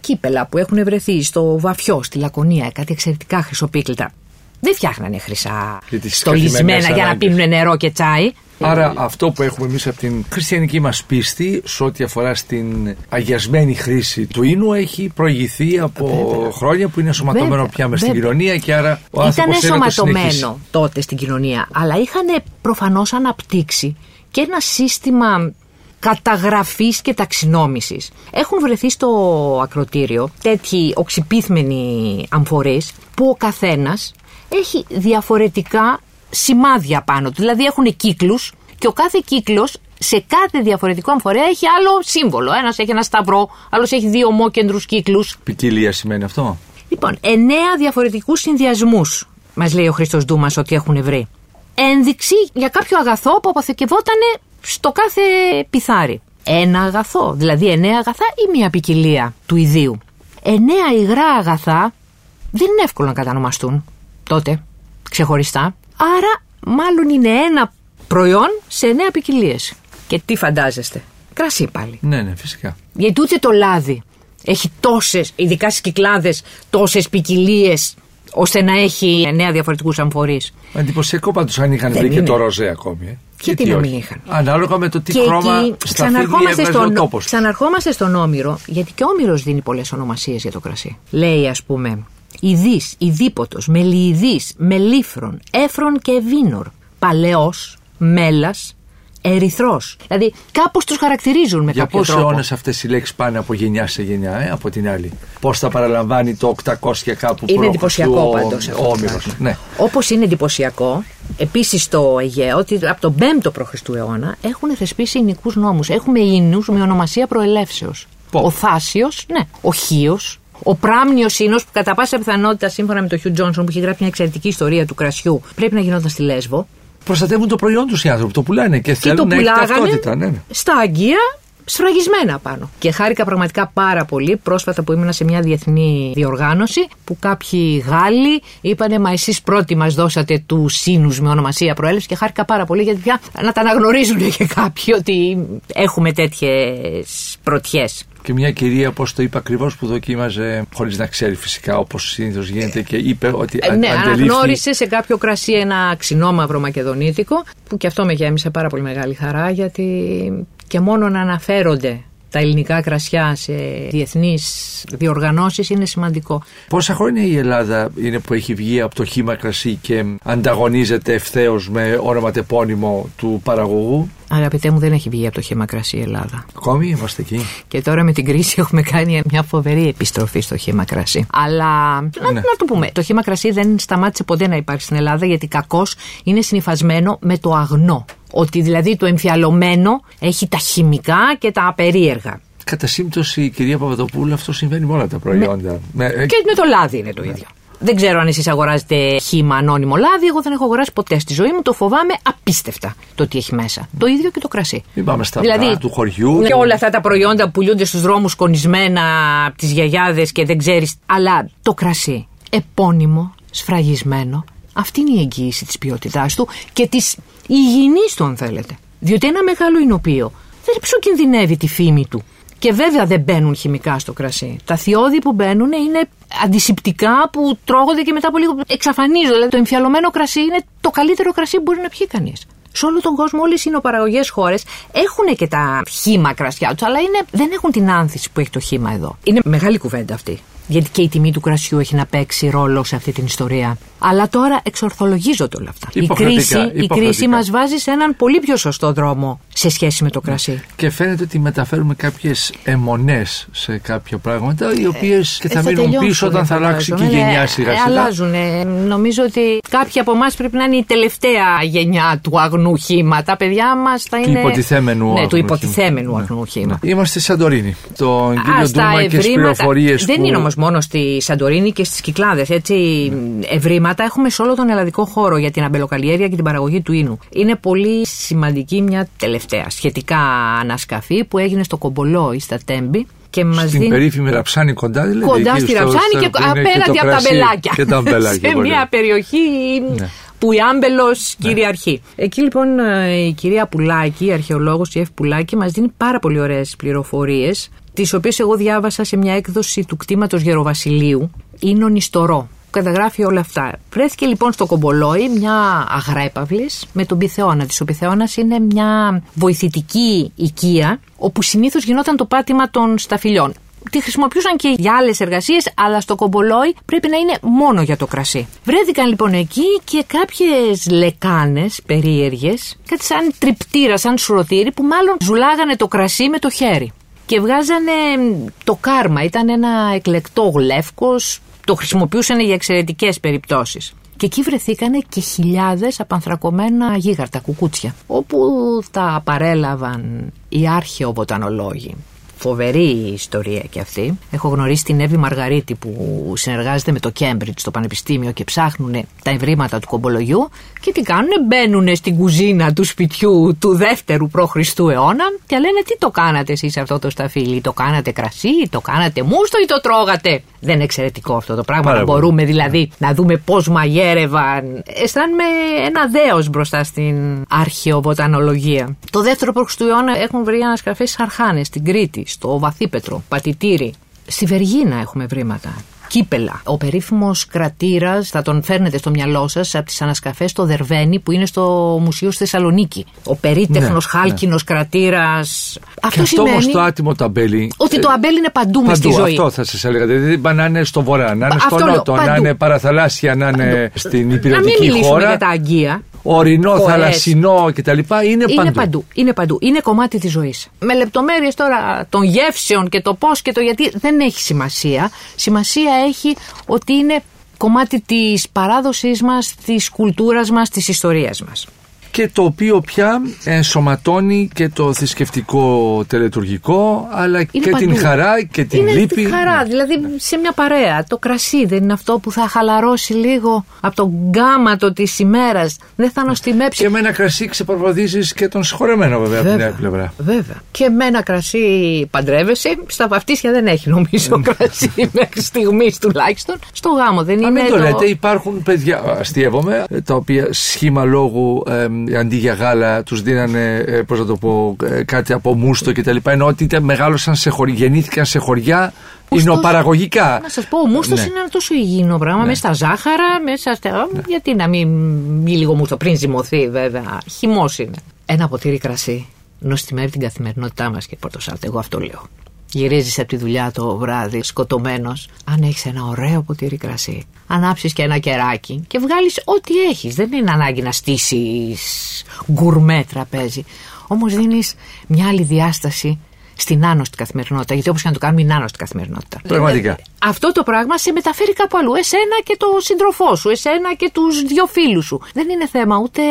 κύπελα που έχουν βρεθεί στο Βαφιό, στη Λακωνία, κάτι εξαιρετικά χρυσοπίκλητα. Δεν φτιάχνανε χρυσά Για τις στολισμένα καθημερινές για να ανάγκες. πίνουν νερό και τσάι. Άρα αυτό που έχουμε εμείς από την χριστιανική μας πίστη σε ό,τι αφορά στην αγιασμένη χρήση του ίνου έχει προηγηθεί από χρόνια που είναι σωματωμένο Βέβαια, πια μες στην βέβαια. κοινωνία και άρα ο Ήταν άνθρωπος θέλει να το συνεχίσει. ενσωματωμένο τότε στην κοινωνία, αλλά είχαν προφανώς αναπτύξει και ένα σύστημα καταγραφής και ταξινόμησης. Έχουν βρεθεί στο ακροτήριο τέτοιοι οξυπίθμενοι αμφορείς που ο καθένας έχει διαφορετικά σημάδια πάνω του. Δηλαδή έχουν κύκλους και ο κάθε κύκλος σε κάθε διαφορετικό αμφορέα έχει άλλο σύμβολο. Ένας έχει ένα σταυρό, άλλος έχει δύο ομόκεντρους κύκλους. Ποικιλία σημαίνει αυτό; Λοιπόν, εννέα διαφορετικούς συνδυασμούς μας λέει ο Χρήστος Ντούμας ότι έχουν βρει. Ένδειξη για κάποιο αγαθό που αποθηκευόταν στο κάθε πιθάρι. Ένα αγαθό, δηλαδή εννέα αγαθά ή μία ποικιλία του ιδίου. Εννέα υγρά αγαθά δεν είναι εύκολο να κατανομαστούν τότε, ξεχωριστά. Άρα, μάλλον είναι ένα προϊόν σε εννέα ποικιλίες. Και τι φαντάζεστε, κρασί πάλι. Ναι, ναι, φυσικά. Γιατί ούτε το λάδι έχει τόσες, ειδικά στις κυκλάδες, τόσες ποικιλίες ώστε να έχει εννέα διαφορετικούς αμφορείς. Εντυπωσιακό πάντως αν είχαν Δεν βρει και είναι. το ροζέ ακόμη. Ε. Γιατί τι να όχι. μην είχαν. Ανάλογα με το τι Και χρώμα εκεί στα φύλλα ξαναρχόμαστε έβγαζε ο στον, τόπος. ξαναρχόμαστε στον Όμηρο, γιατί και ο Όμηρος δίνει πολλές ονομασίες για το κρασί. Λέει ας πούμε, Ιδής, Ιδίποτος, Μελιειδής, Μελίφρον, Έφρον και Βίνορ, Παλαιός, Μέλας, Ερυθρός. Δηλαδή κάπως τους χαρακτηρίζουν με Για κάποιο πόσου τρόπο. αιώνες αυτές οι λέξεις πάνε από γενιά σε γενιά, ε, από την άλλη; Πώς θα παραλαμβάνει το 800 και κάπου Είναι π.Χ. εντυπωσιακό ο- πάντως. Ο Όμηρος. Ναι. Όπως είναι εντυπωσιακό, επίσης στο Αιγαίο, ότι από τον 5ο π.Χ. αιώνα έχουν θεσπίσει ηνικού νόμους. Έχουμε ίνους με ονομασία προελεύσεως. Πω. Ο Θάσιος, ναι. Ο Χίος. Ο Πράμνιος Ίνο, που κατά πάσα πιθανότητα, σύμφωνα με τον Χιου Τζόνσον, που έχει γράψει μια εξαιρετική ιστορία του κρασιού, πρέπει να γινόταν στη Λέσβο. Προστατεύουν το προϊόν τους οι άνθρωποι, το πουλάνε και, Και θέλουν το να έχει πουλάγανε ταυτότητα. Ναι, ναι. στα Αγγεία σφραγισμένα πάνω. Και χάρηκα πραγματικά πάρα πολύ πρόσφατα που ήμουν σε μια διεθνή διοργάνωση που κάποιοι Γάλλοι είπανε Μα εσείς πρώτοι μας δώσατε του σύνου με ονομασία προέλευσης και χάρηκα πάρα πολύ γιατί πια να τα αναγνωρίζουν και κάποιοι ότι έχουμε τέτοιες πρωτιές. Και μια κυρία, πώ το είπε ακριβώς, που δοκίμαζε, χωρίς να ξέρει φυσικά όπως συνήθως γίνεται, και είπε ότι Ε, αν- ναι, αντελήφθη- αναγνώρισε σε κάποιο κρασί ένα ξινόμαυρο μακεδονίτικο που και αυτό με γέμισε πάρα πολύ μεγάλη χαρά γιατί και μόνο να αναφέρονται τα ελληνικά κρασιά σε διεθνείς διοργανώσεις είναι σημαντικό. Πόσα χρόνια η Ελλάδα είναι που έχει βγει από το χήμα κρασί και ανταγωνίζεται ευθέως με ονοματεπώνυμο του παραγωγού; Αγαπητέ μου δεν έχει βγει από το χήμα κρασί η Ελλάδα. Ακόμη είμαστε εκεί. Και τώρα με την κρίση έχουμε κάνει μια φοβερή επιστροφή στο χήμα κρασί. Αλλά να, Ναι. να το πούμε, το χήμα κρασί δεν σταμάτησε ποτέ να υπάρχει στην Ελλάδα γιατί κακώς είναι συνυφασμένο με το αγνό. Ότι δηλαδή το εμφιαλωμένο έχει τα χημικά και τα απερίεργα. Κατά σύμπτωση, η κυρία Παπαδοπούλου, αυτό συμβαίνει με όλα τα προϊόντα. Με- ε, Και με το λάδι είναι το ίδιο. Δεν ξέρω αν εσείς αγοράζετε χήμα ανώνυμο λάδι. Εγώ δεν έχω αγοράσει ποτέ στη ζωή μου. Το φοβάμαι απίστευτα το τι έχει μέσα. Το ίδιο και το κρασί. Μην πάμε στα Δηλαδή, αυγά του χωριού. Και όλα αυτά τα προϊόντα που πουλούνται στους δρόμους κονισμένα από τις γιαγιάδες και δεν ξέρεις. Αλλά το κρασί, επώνυμο, σφραγισμένο, αυτή είναι η εγγύηση της ποιότητάς του και της υγιεινής του, αν θέλετε. Διότι ένα μεγάλο εινοποιείο δεν ψοκινδυνεύει τη φήμη του. Και βέβαια δεν μπαίνουν χημικά στο κρασί. Τα θειώδη που μπαίνουν είναι αντισηπτικά που τρώγονται και μετά από λίγο εξαφανίζονται. Δηλαδή το εμφιαλωμένο κρασί είναι το καλύτερο κρασί που μπορεί να πιει κανείς. Σε όλο τον κόσμο, όλες οι συνοπαραγωγές χώρες έχουν και τα χήμα κρασιά τους, αλλά είναι, δεν έχουν την άνθηση που έχει το χήμα εδώ. Είναι μεγάλη κουβέντα αυτή. Γιατί και η τιμή του κρασιού έχει να παίξει ρόλο σε αυτή την ιστορία. Αλλά τώρα εξορθολογίζονται όλα αυτά. Η Υποχρεωτικά, κρίση, η υποχρεωτικά. κρίση μας βάζει σε έναν πολύ πιο σωστό δρόμο σε σχέση με το κρασί. Και φαίνεται ότι μεταφέρουμε κάποιες αιμονές σε κάποια πράγματα, οι οποίες και θα, Ε, μείνουν τελειώσουν, πίσω όταν θα αλλάξει και η φαντάζομαι. γενιά Ναι, σιγά ε, σιγά. Αλλάζουν. ε, Νομίζω ότι κάποιοι από εμάς πρέπει να είναι η τελευταία γενιά του αγνού χήμα. Τα παιδιά μας θα Του είναι. υποτιθέμενου Ναι, αγνού του χήμα. υποτιθέμενου αγνού χήμα. Είμαστε στη Σαντορίνη. Το Α, κύριο στα Ντούμα και τι ευρήματα. πληροφορίες Δεν που. είναι όμως μόνο στη Σαντορίνη και στις Κυκλάδες. Έτσι, ευρήματα έχουμε σε όλο τον ελλαδικό χώρο για την αμπελοκαλλιέργεια και την παραγωγή του ίνου. Είναι πολύ σημαντική μια τελευταία σχετικά ανασκαφή που έγινε στο Κομπολόι, στα Τέμπη. Και μας Στην δίνει περίφημη Ραψάνη κοντά, δηλαδή. κοντά εκεί στη στο- Ραψάνη στο- και που είναι απέναντι το από τα κρασί μπελάκια. Και τα μπελάκια. σε πολύ. μια περιοχή Ναι. που η άμπελος κυριαρχεί. Εκεί λοιπόν ε, η κυρία Πουλάκη, η αρχαιολόγος η Εφ Πουλάκη, μας δίνει πάρα πολύ ωραίες πληροφορίες, τις οποίες εγώ διάβασα σε μια έκδοση του κτήματος Γεροβασιλείου, είναι ο Νηστορό. που Καταγράφει όλα αυτά. Βρέθηκε λοιπόν στο Κομπολόι μια αγρέπαυλης με τον Πυθεώνα. Της ο Πυθεώνα είναι μια βοηθητική οικία όπου συνήθως γινόταν το πάτημα των σταφυλιών τη χρησιμοποιούσαν και για άλλες εργασίες, αλλά στο κομπολόι πρέπει να είναι μόνο για το κρασί. Βρέθηκαν λοιπόν εκεί και κάποιες λεκάνες περίεργες, κάτι σαν τριπτήρα, σαν σουρωτήρι, που μάλλον ζουλάγανε το κρασί με το χέρι. Και βγάζανε το κάρμα, ήταν ένα εκλεκτό γλεύκος, το χρησιμοποιούσαν για εξαιρετικές περιπτώσεις. Και εκεί βρεθήκανε και χιλιάδες απανθρακωμένα γίγαρτα, κουκούτσια, όπου τα παρέλαβαν οι άρχαιο βοτανολόγοι φοβερή ιστορία και αυτή. Έχω γνωρίσει την Εύη Μαργαρίτη που συνεργάζεται με το Cambridge στο Πανεπιστήμιο και ψάχνουν τα ευρήματα του κομπολογιού και τι κάνουν, μπαίνουν στην κουζίνα του σπιτιού του δεύτερου π.Χ. αιώνα και λένε τι το κάνατε εσείς αυτό το σταφύλι, το κάνατε κρασί, το κάνατε μούστο ή το τρώγατε; Δεν είναι εξαιρετικό αυτό το πράγμα, να μπορούμε δηλαδή να δούμε πώς μαγέρευαν. Αισθάνομαι ένα δέος μπροστά στην αρχαιοβοτανολογία. Το δεύτερο π.Χ. αιώνα έχουν βρει ανασκαφές Αρχάνες στην Κρήτη, στο Βαθύπετρο, Πατητήρι. Στη Βεργίνα έχουμε βρήματα κύπελα. Ο περίφημος κρατήρας, θα τον φέρνετε στο μυαλό σας από τις ανασκαφές στο Δερβένι που είναι στο Μουσείο στη Θεσσαλονίκη. Ο περίτεχνος ναι, χάλκινος ναι. κρατήρας. Αυτό, αυτό όμω το άτιμο ταμπέλι. Ότι το αμπέλι είναι παντού, παντού μες στη ζωή. Αυτό θα σας έλεγα. Δηλαδή να είναι στο βορρά, να είναι στο νότο, να είναι παραθαλάσσια, να είναι στην υπηρετική χώρα. Να μην για τα αγκία ορεινό, θαλασσινό κτλ. Είναι, είναι παντού. Είναι παντού. Είναι κομμάτι της ζωής. Με λεπτομέρειες τώρα των γεύσεων και το πώς και το γιατί δεν έχει σημασία. Σημασία έχει ότι είναι κομμάτι της παράδοσής μας, της κουλτούρας μας, της ιστορίας μας και το οποίο πια ενσωματώνει και το θρησκευτικό τελετουργικό αλλά και την χαρά και την είναι λύπη. Είναι χαρά, δηλαδή σε μια παρέα. Το κρασί δεν είναι αυτό που θα χαλαρώσει λίγο από τον γκάματο της ημέρας. Δεν θα νοστιμέψει. Και με ένα κρασί ξεπροβοδίζεις και τον συγχωρεμένο βέβαια, βέβαια από την άλλη πλευρά. Βέβαια. Και με ένα κρασί παντρεύεσαι. Στα βαφτίσια δεν έχει νομίζω ναι. κρασί μέχρι στιγμής τουλάχιστον. Στο γάμο δεν είναι. Μην το, λέτε, υπάρχουν παιδιά, αστείευομαι, τα οποία σχήμα λόγου αντί για γάλα τους δίνανε, ε, πώς να το πω, ε, κάτι από μούστο κτλ. Ενώ ότι είτε μεγάλωσαν σε χωριά, γεννήθηκαν σε χωριά παραγωγικά. Να σας πω, ο μούστο ναι. είναι ένα τόσο υγιεινό πράγμα. Ναι. Μέσα στα ζάχαρα, μέσα στα. Ναι. Γιατί να μην μπει λίγο μούστο πριν ζυμωθεί, βέβαια. Χυμός είναι. Ένα ποτήρι κρασί νοστιμεύει την καθημερινότητά μας και πορτοσάλτε. Εγώ αυτό λέω. Γυρίζεις από τη δουλειά το βράδυ, σκοτωμένος. Αν έχεις ένα ωραίο ποτήρι κρασί, ανάψεις και ένα κεράκι και βγάλεις ό,τι έχεις. Δεν είναι ανάγκη να στήσεις γκουρμέ τραπέζι. Όμως δίνεις μια άλλη διάσταση στην άνοστη καθημερινότητα. Γιατί όπως και να το κάνουμε, είναι άνοστη καθημερινότητα. Πραγματικά. Αυτό το πράγμα σε μεταφέρει κάπου αλλού. Εσένα και το σύντροφό σου, εσένα και τους δύο φίλους σου. Δεν είναι θέμα ούτε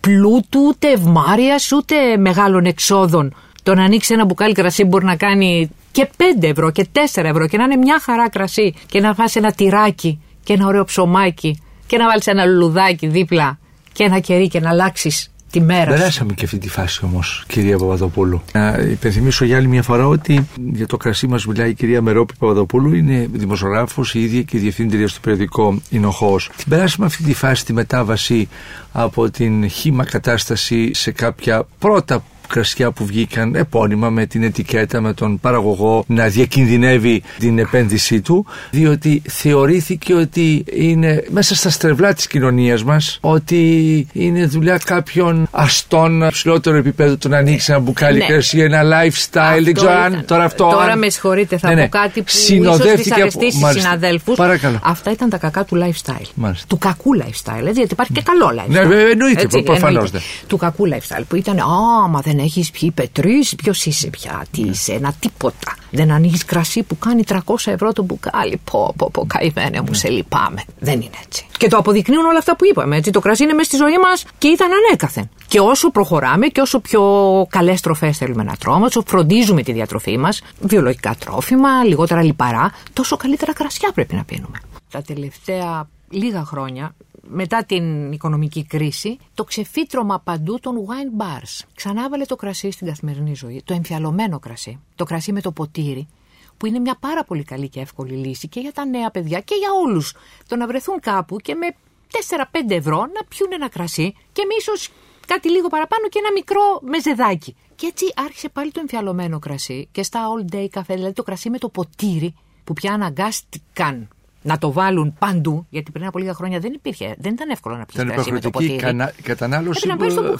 πλούτου, ούτε ευμάρειας, ούτε μεγάλων εξόδων το να ανοίξει ένα μπουκάλι κρασί μπορεί να κάνει και 5 ευρώ και 4 ευρώ και να είναι μια χαρά κρασί και να φας ένα τυράκι και ένα ωραίο ψωμάκι και να βάλεις ένα λουλουδάκι δίπλα και ένα κερί και να αλλάξεις τη μέρα. Περάσαμε και αυτή τη φάση όμως, κυρία Παπαδοπούλου. Να υπενθυμίσω για άλλη μια φορά ότι για το κρασί μας μιλάει η κυρία Μερόπη Παπαδοπούλου, είναι δημοσιογράφος, η ίδια και διευθύντρια στο περιοδικό Ινοχώς. Την περάσαμε αυτή τη φάση, τη μετάβαση από την χήμα κατάσταση σε κάποια πρώτα κρασιά που βγήκαν επώνυμα με την ετικέτα, με τον παραγωγό να διακινδυνεύει την επένδυσή του, διότι θεωρήθηκε ότι είναι μέσα στα στρεβλά της κοινωνίας μας, ότι είναι δουλειά κάποιων αστών ψηλότερο επίπεδο το να ανοίξει ένα μπουκάλι ναι. κρασί, ένα lifestyle. δεν ξέρω αν τώρα αυτό. Τώρα με συγχωρείτε, θα ναι, ναι. πω κάτι που συνοδεύτηκε ίσως από... συναδέλφους. Παρακαλώ. Αυτά ήταν τα κακά του lifestyle. Μάλιστα. Του κακού lifestyle, έτσι, γιατί υπάρχει και καλό lifestyle. Ναι, εννοείται, προφανώ. Του κακού lifestyle που ήταν, Α, μα δεν έχεις πιει πετρίς, ποιος είσαι πια, τι ναι. είσαι, ένα τίποτα. Δεν ανοίγεις κρασί που κάνει 300 ευρώ το μπουκάλι. Πω, πω, πω, καημένε μου, ναι. σε λυπάμαι. Δεν είναι έτσι. Και το αποδεικνύουν όλα αυτά που είπαμε. Έτσι. Το κρασί είναι μέσα στη ζωή μας και ήταν ανέκαθεν. Και όσο προχωράμε και όσο πιο καλές τροφές θέλουμε να τρώμε, όσο φροντίζουμε τη διατροφή μας, βιολογικά τρόφιμα, λιγότερα λιπαρά, τόσο καλύτερα κρασιά πρέπει να πίνουμε. Τα τελευταία λίγα χρόνια μετά την οικονομική κρίση, το ξεφύτρωμα παντού των wine bars. Ξανάβαλε το κρασί στην καθημερινή ζωή, το εμφιαλωμένο κρασί, το κρασί με το ποτήρι, που είναι μια πάρα πολύ καλή και εύκολη λύση και για τα νέα παιδιά και για όλους. Το να βρεθούν κάπου και με 4-5 ευρώ να πιούν ένα κρασί και με ίσως κάτι λίγο παραπάνω και ένα μικρό μεζεδάκι. Και έτσι άρχισε πάλι το εμφιαλωμένο κρασί και στα all day καφέ, δηλαδή το κρασί με το ποτήρι που πια αναγκάστηκαν να το βάλουν παντού, γιατί πριν από λίγα χρόνια δεν υπήρχε, δεν ήταν εύκολο να πιει κρασί με το ποτήρι. Κατα... κατανάλωση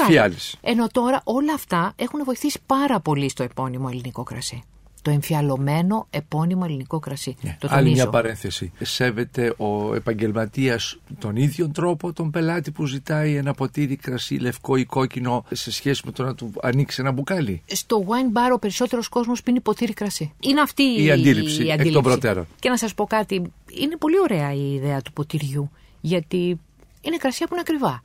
φιάλης. Ενώ τώρα όλα αυτά έχουν βοηθήσει πάρα πολύ στο επώνυμο ελληνικό κρασί το εμφιαλωμένο επώνυμο ελληνικό κρασί. Ναι. Το Άλλη μια παρένθεση. Σέβεται ο επαγγελματίας τον ίδιο τρόπο τον πελάτη που ζητάει ένα ποτήρι κρασί λευκό ή κόκκινο σε σχέση με το να του ανοίξει ένα μπουκάλι; Στο wine bar ο περισσότερος κόσμος πίνει ποτήρι κρασί. Είναι αυτή η, η αντίληψη, η αντίληψη. εκ των προτέρων. Και να σας πω κάτι, είναι πολύ ωραία η ιδέα του ποτηριού γιατί είναι κρασιά που είναι ακριβά.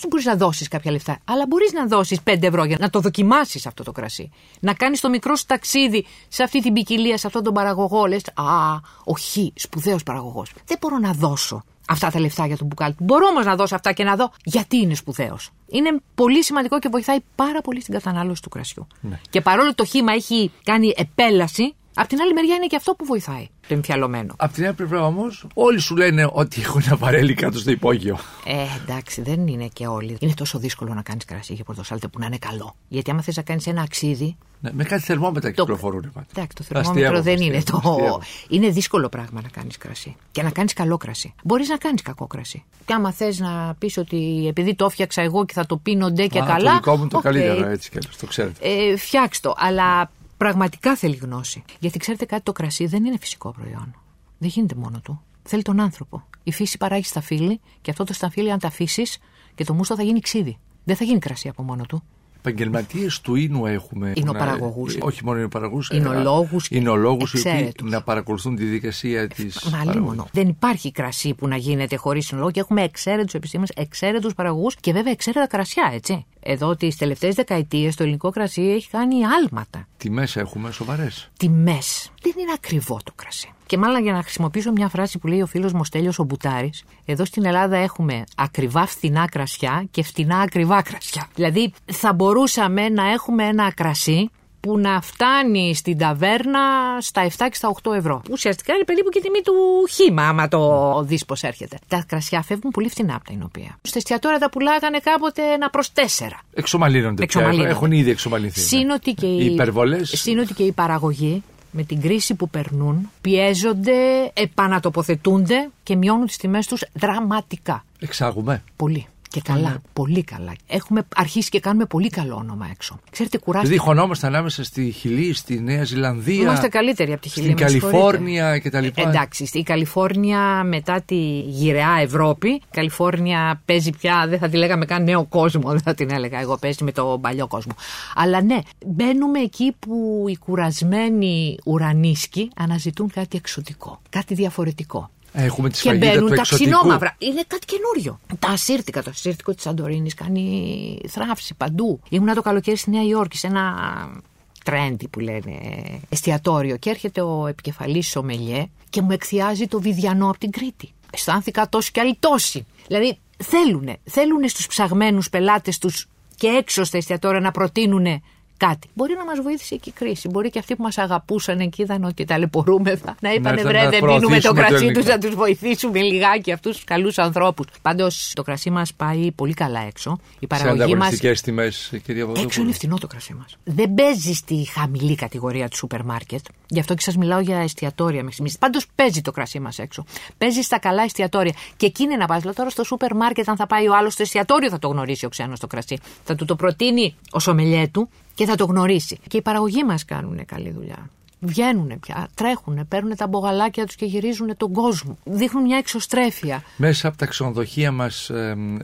Δεν μπορείς να δώσεις κάποια λεφτά, αλλά μπορείς να δώσεις 5 ευρώ για να το δοκιμάσεις αυτό το κρασί. Να κάνεις το μικρό σου ταξίδι σε αυτή την ποικιλία, σε αυτόν τον παραγωγό. Λες, Α, ο Χ, σπουδαίος παραγωγός. Δεν μπορώ να δώσω αυτά τα λεφτά για τον μπουκάλι του. Μπορώ όμως να δώσω αυτά και να δω γιατί είναι σπουδαίος. Είναι πολύ σημαντικό και βοηθάει πάρα πολύ στην κατανάλωση του κρασιού. Ναι. Και παρόλο το χήμα έχει κάνει επέλαση, απ' την άλλη μεριά είναι και αυτό που βοηθάει το εμφιαλωμένο. Απ' την άλλη πλευρά όμως, όλοι σου λένε ότι έχουν ένα βαρέλι κάτω στο υπόγειο. Ε, εντάξει, δεν είναι και όλοι. Είναι τόσο δύσκολο να κάνεις κρασί για πορτοσάλτε που να είναι καλό. Γιατί άμα θες να κάνεις ένα ξίδι. Ναι, με κάτι θερμόμετρα κυκλοφορούν. πάντα. Εντάξει, το Αστειεύομαι, θερμόμετρο δεν είναι το. αστειεύομαι. Είναι δύσκολο πράγμα να κάνεις κρασί. Και να κάνεις καλό κρασί. Μπορείς να κάνεις κακό κρασί. Και άμα θες να πεις ότι επειδή το έφτιαξα εγώ και θα το πίνω ντε και Α, καλά. Το δικό μου το οκ. καλύτερο, έτσι κι αλλιώς, το ξέρετε. Ε, φτιάξ' το, αλλά πραγματικά θέλει γνώση. Γιατί ξέρετε κάτι, το κρασί δεν είναι φυσικό προϊόν. Δεν γίνεται μόνο του. Θέλει τον άνθρωπο. Η φύση παράγει σταφύλι και αυτό το σταφύλι, αν τα αφήσεις και το μούστο θα γίνει ξύδι. Δεν θα γίνει κρασί από μόνο του. Επαγγελματίες του ίνου έχουμε. Ινοπαραγωγούς. Να- Όχι μόνο ινοπαραγωγού. Ινολόγους και Ινολόγους οι οποίοι εξαίρετους. να παρακολουθούν τη δικασία της. Μα μόνο. Δεν υπάρχει κρασί που να γίνεται χωρίς συνολόγο και έχουμε εξαίρετους επιστήμε, εξαίρετους παραγωγούς και βέβαια εξαίρετα κρασιά, έτσι. Εδώ τι τελευταίες δεκαετίες το ελληνικό κρασί έχει κάνει άλματα. Τιμές έχουμε σοβαρές. τιμές. Δεν είναι ακριβό το κρασί. Και μάλλον για να χρησιμοποιήσω μια φράση που λέει ο φίλος μου Στέλιος ο Μπουτάρης, εδώ στην Ελλάδα έχουμε ακριβά φθηνά κρασιά και φτηνά ακριβά κρασιά. Δηλαδή θα μπορούσαμε να έχουμε ένα κρασί που να φτάνει στην ταβέρνα στα 7 και στα 8 ευρώ. Ουσιαστικά είναι περίπου και η τιμή του χήμα, άμα το δει πώ έρχεται. Τα κρασιά φεύγουν πολύ φθηνά από τα Ινοπία. Στα εστιατόρια τα πουλάγανε κάποτε ένα προς τέσσερα. Εξομαλύνονται πια. Εξομαλύνονται. Έχουν ήδη εξομαλυνθεί. ναι. Σύνοτι και, Οι οι, υπερβολές. σύνοτι και η παραγωγή με την κρίση που περνούν πιέζονται, επανατοποθετούνται και μειώνουν τις τιμές τους δραματικά. Εξάγουμε. Πολύ. Και καλά, πολύ καλά. Έχουμε αρχίσει και κάνουμε πολύ καλό όνομα έξω. Ξέρετε, κουράστηκα. Δηλαδή χωνόμαστε ανάμεσα στη Χιλή, στη Νέα Ζηλανδία. Είμαστε καλύτεροι από τη Χιλή. Στην με συγχωρείτε. Καλιφόρνια κτλ. Ε, εντάξει, η Καλιφόρνια μετά τη γυραιά Ευρώπη, η Καλιφόρνια παίζει πια, δεν θα τη λέγαμε καν νέο κόσμο, δεν θα την έλεγα εγώ, παίζει με το παλιό κόσμο. Αλλά ναι, μπαίνουμε εκεί που οι κουρασμένοι ουρανίσκοι αναζητούν κάτι εξωτικό, κάτι διαφορετικό. Έχουμε τη Και σφαγίδα μπαίνουν του τα εξωτικού. ξινόμαυρα. Είναι κάτι καινούριο. Τα ασύρτικα, το ασύρτικο της Σαντορίνης κάνει θράψη παντού. Ήμουνα το καλοκαίρι στη Νέα Υόρκη σε ένα τρέντι που λένε εστιατόριο και έρχεται ο επικεφαλής σομελιέ και μου εκθιάζει το βιδιανό από την Κρήτη. Αισθάνθηκα τόσο κι άλλοι τόσοι. Δηλαδή θέλουνε, θέλουνε στους ψαγμένους πελάτες τους και έξω στα εστιατόρια να προτείνουν κάτι. Μπορεί να μας βοήθησε και η κρίση. Μπορεί και αυτοί που μας αγαπούσαν και είδαν ότι ταλαιπωρούμεθα να είπανε έρθουν βρε, να δεν πίνουμε το προωθήσουμε το κρασί τους, ελληνικό». να τους βοηθήσουμε λιγάκι αυτούς τους καλούς ανθρώπους. Πάντως το κρασί μας πάει πολύ καλά έξω. Η Σε παραγωγή μα. ανταγωνιστικές τιμές, κυρία Παπαδοπούλου. Έξω είναι φθηνό το κρασί μας. Δεν παίζει στη χαμηλή κατηγορία του σούπερ μάρκετ. Γι' αυτό και σας μιλάω για εστιατόρια μέχρι στιγμής. Πάντως παίζει το κρασί μας έξω. Παίζει στα καλά εστιατόρια. Και εκεί είναι να πα. Δηλαδή τώρα στο σούπερ μάρκετ, αν θα πάει ο άλλος στο εστιατόριο, θα το γνωρίσει ο ξένος το κρασί. Θα του το προτείνει ο σομελιέ του και θα το γνωρίσει. Και οι παραγωγοί μας κάνουν καλή δουλειά. Βγαίνουν πια, τρέχουν, παίρνουν τα μπογαλάκια τους και γυρίζουν τον κόσμο. Δείχνουν μια εξωστρέφεια. Μέσα από τα ξενοδοχεία μας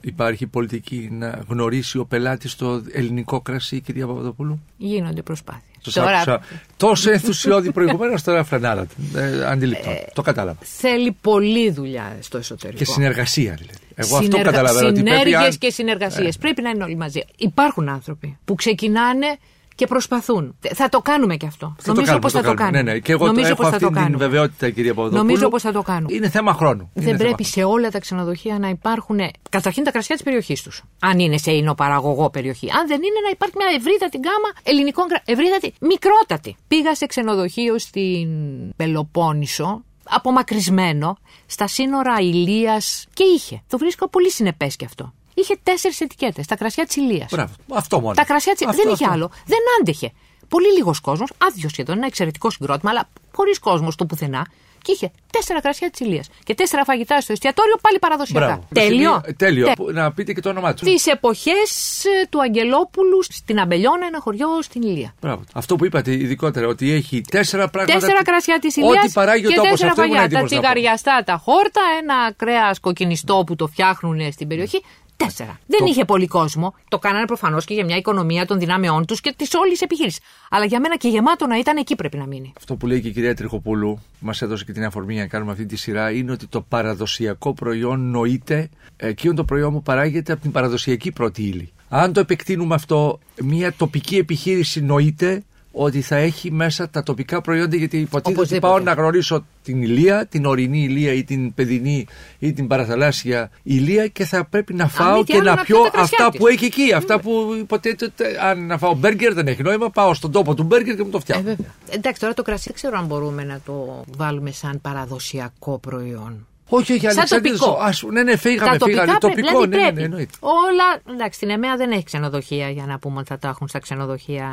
υπάρχει πολιτική να γνωρίσει ο πελάτης το ελληνικό κρασί, κυρία Παπαδοπούλου; Γίνονται προσπάθειες. Σας άκουσα τόσο ενθουσιώδη προηγουμένως, τώρα φρενάρατε. Ε, αντιληπτό. το κατάλαβα. Θέλει πολλή δουλειά στο εσωτερικό. Και συνεργασία δηλαδή. Εγώ αυτό Συνεργα- καταλαβαίνω. Ότι πρέπει Συνέργειες αν- και συνεργασίες. Ε. Πρέπει να είναι όλοι μαζί. Υπάρχουν άνθρωποι που ξεκινάνε και προσπαθούν. Θα το κάνουμε και αυτό. Θα Νομίζω το πως θα το κάνουμε. Ναι, ναι. Και εγώ Νομίζω έχω πως θα αυτή το την κάνουμε. βεβαιότητα, κυρία Παπαδοπούλου. Νομίζω πως θα το κάνουμε. Είναι θέμα χρόνου. Δεν Είναι θέμα πρέπει σε όλα τα ξενοδοχεία να υπάρχουν καταρχήν τα κρασιά της περιοχής τους. Αν είναι σε εινοπαραγωγό περιοχή. Αν δεν είναι, να υπάρχει μια ευρύτατη γκάμα ελληνικών κρασιών. Ευρύτατη, μικρότατη. Πήγα σε ξενοδοχείο στην Πελοπόννησο, απομακρυσμένο, στα σύνορα Ηλίας και είχε. Το βρίσκω πολύ συνεπές και αυτό. Είχε τέσσερις ετικέτες. Τα κρασιά της Ηλίας. Μπράβο. Αυτό μόνο. Τα κρασιά τη Αυτό, δεν είχε αυτό. άλλο. Δεν άντεχε. Πολύ λίγος κόσμος, άδειο σχεδόν, ένα εξαιρετικό συγκρότημα, αλλά χωρί κόσμος στο πουθενά. Και είχε τέσσερα κρασιά της Ηλίας και τέσσερα φαγητά στο εστιατόριο πάλι παραδοσιακά. Μπράβο. Τέλειο. Ε, Τέλειο. Τε- Που- Να πείτε και το όνομά τους. Τις εποχές του Αγγελόπουλου στην Αμπελιώνα, ένα χωριό στην Ηλία. Μπράβο. Αυτό που είπατε ειδικότερα, ότι έχει τέσσερα πράγματα. Τέσσερα κρασιά της Ηλίας Ό,τι παράγει ο και τόπος. τέσσερα Αυτό ήμουν φαγιά. Τα έτοιμος να πω. τσιγαριαστά, τα χόρτα, ένα κρέας κοκκινιστό που το φτιάχνουν στην περιοχή. Τέσσερα. Δεν είχε πολύ κόσμο. Το κάνανε προφανώς και για μια οικονομία των δυνάμεών τους και της όλης επιχείρησης. Αλλά για μένα και γεμάτο να ήταν εκεί πρέπει να μείνει. Αυτό που λέει και η κυρία Τριχοπούλου, μας έδωσε και την αφορμή για να κάνουμε αυτή τη σειρά, είναι ότι το παραδοσιακό προϊόν νοείται, εκείνο το προϊόν που παράγεται από την παραδοσιακή πρώτη ύλη. Αν το επεκτείνουμε αυτό, μια τοπική επιχείρηση νοείται ότι θα έχει μέσα τα τοπικά προϊόντα γιατί υποτίθεται ότι πάω να γνωρίσω την ηλία, την ορεινή ηλία ή την παιδινή ή την παραθαλάσσια ηλία και θα πρέπει να φάω και να πιω αυτά που έχει εκεί. Αυτά που υποτίθεται αν να φάω μπέργκερ δεν έχει νόημα, πάω στον τόπο του μπέργκερ και μου το φτιάχνω. Ε, Εντάξει, τώρα το κρασί δεν ξέρω αν μπορούμε να το βάλουμε σαν παραδοσιακό προϊόν. Όχι, όχι, ανεξάρτητο. Ναι, ναι, φύγαμε, τα φύγαμε. Τοπικό, ναι, ναι, ναι, εννοείται. Όλα. Εντάξει, στην ΕΜΕΑ δεν έχει ξενοδοχεία για να πούμε ότι θα τα έχουν στα ξενοδοχεία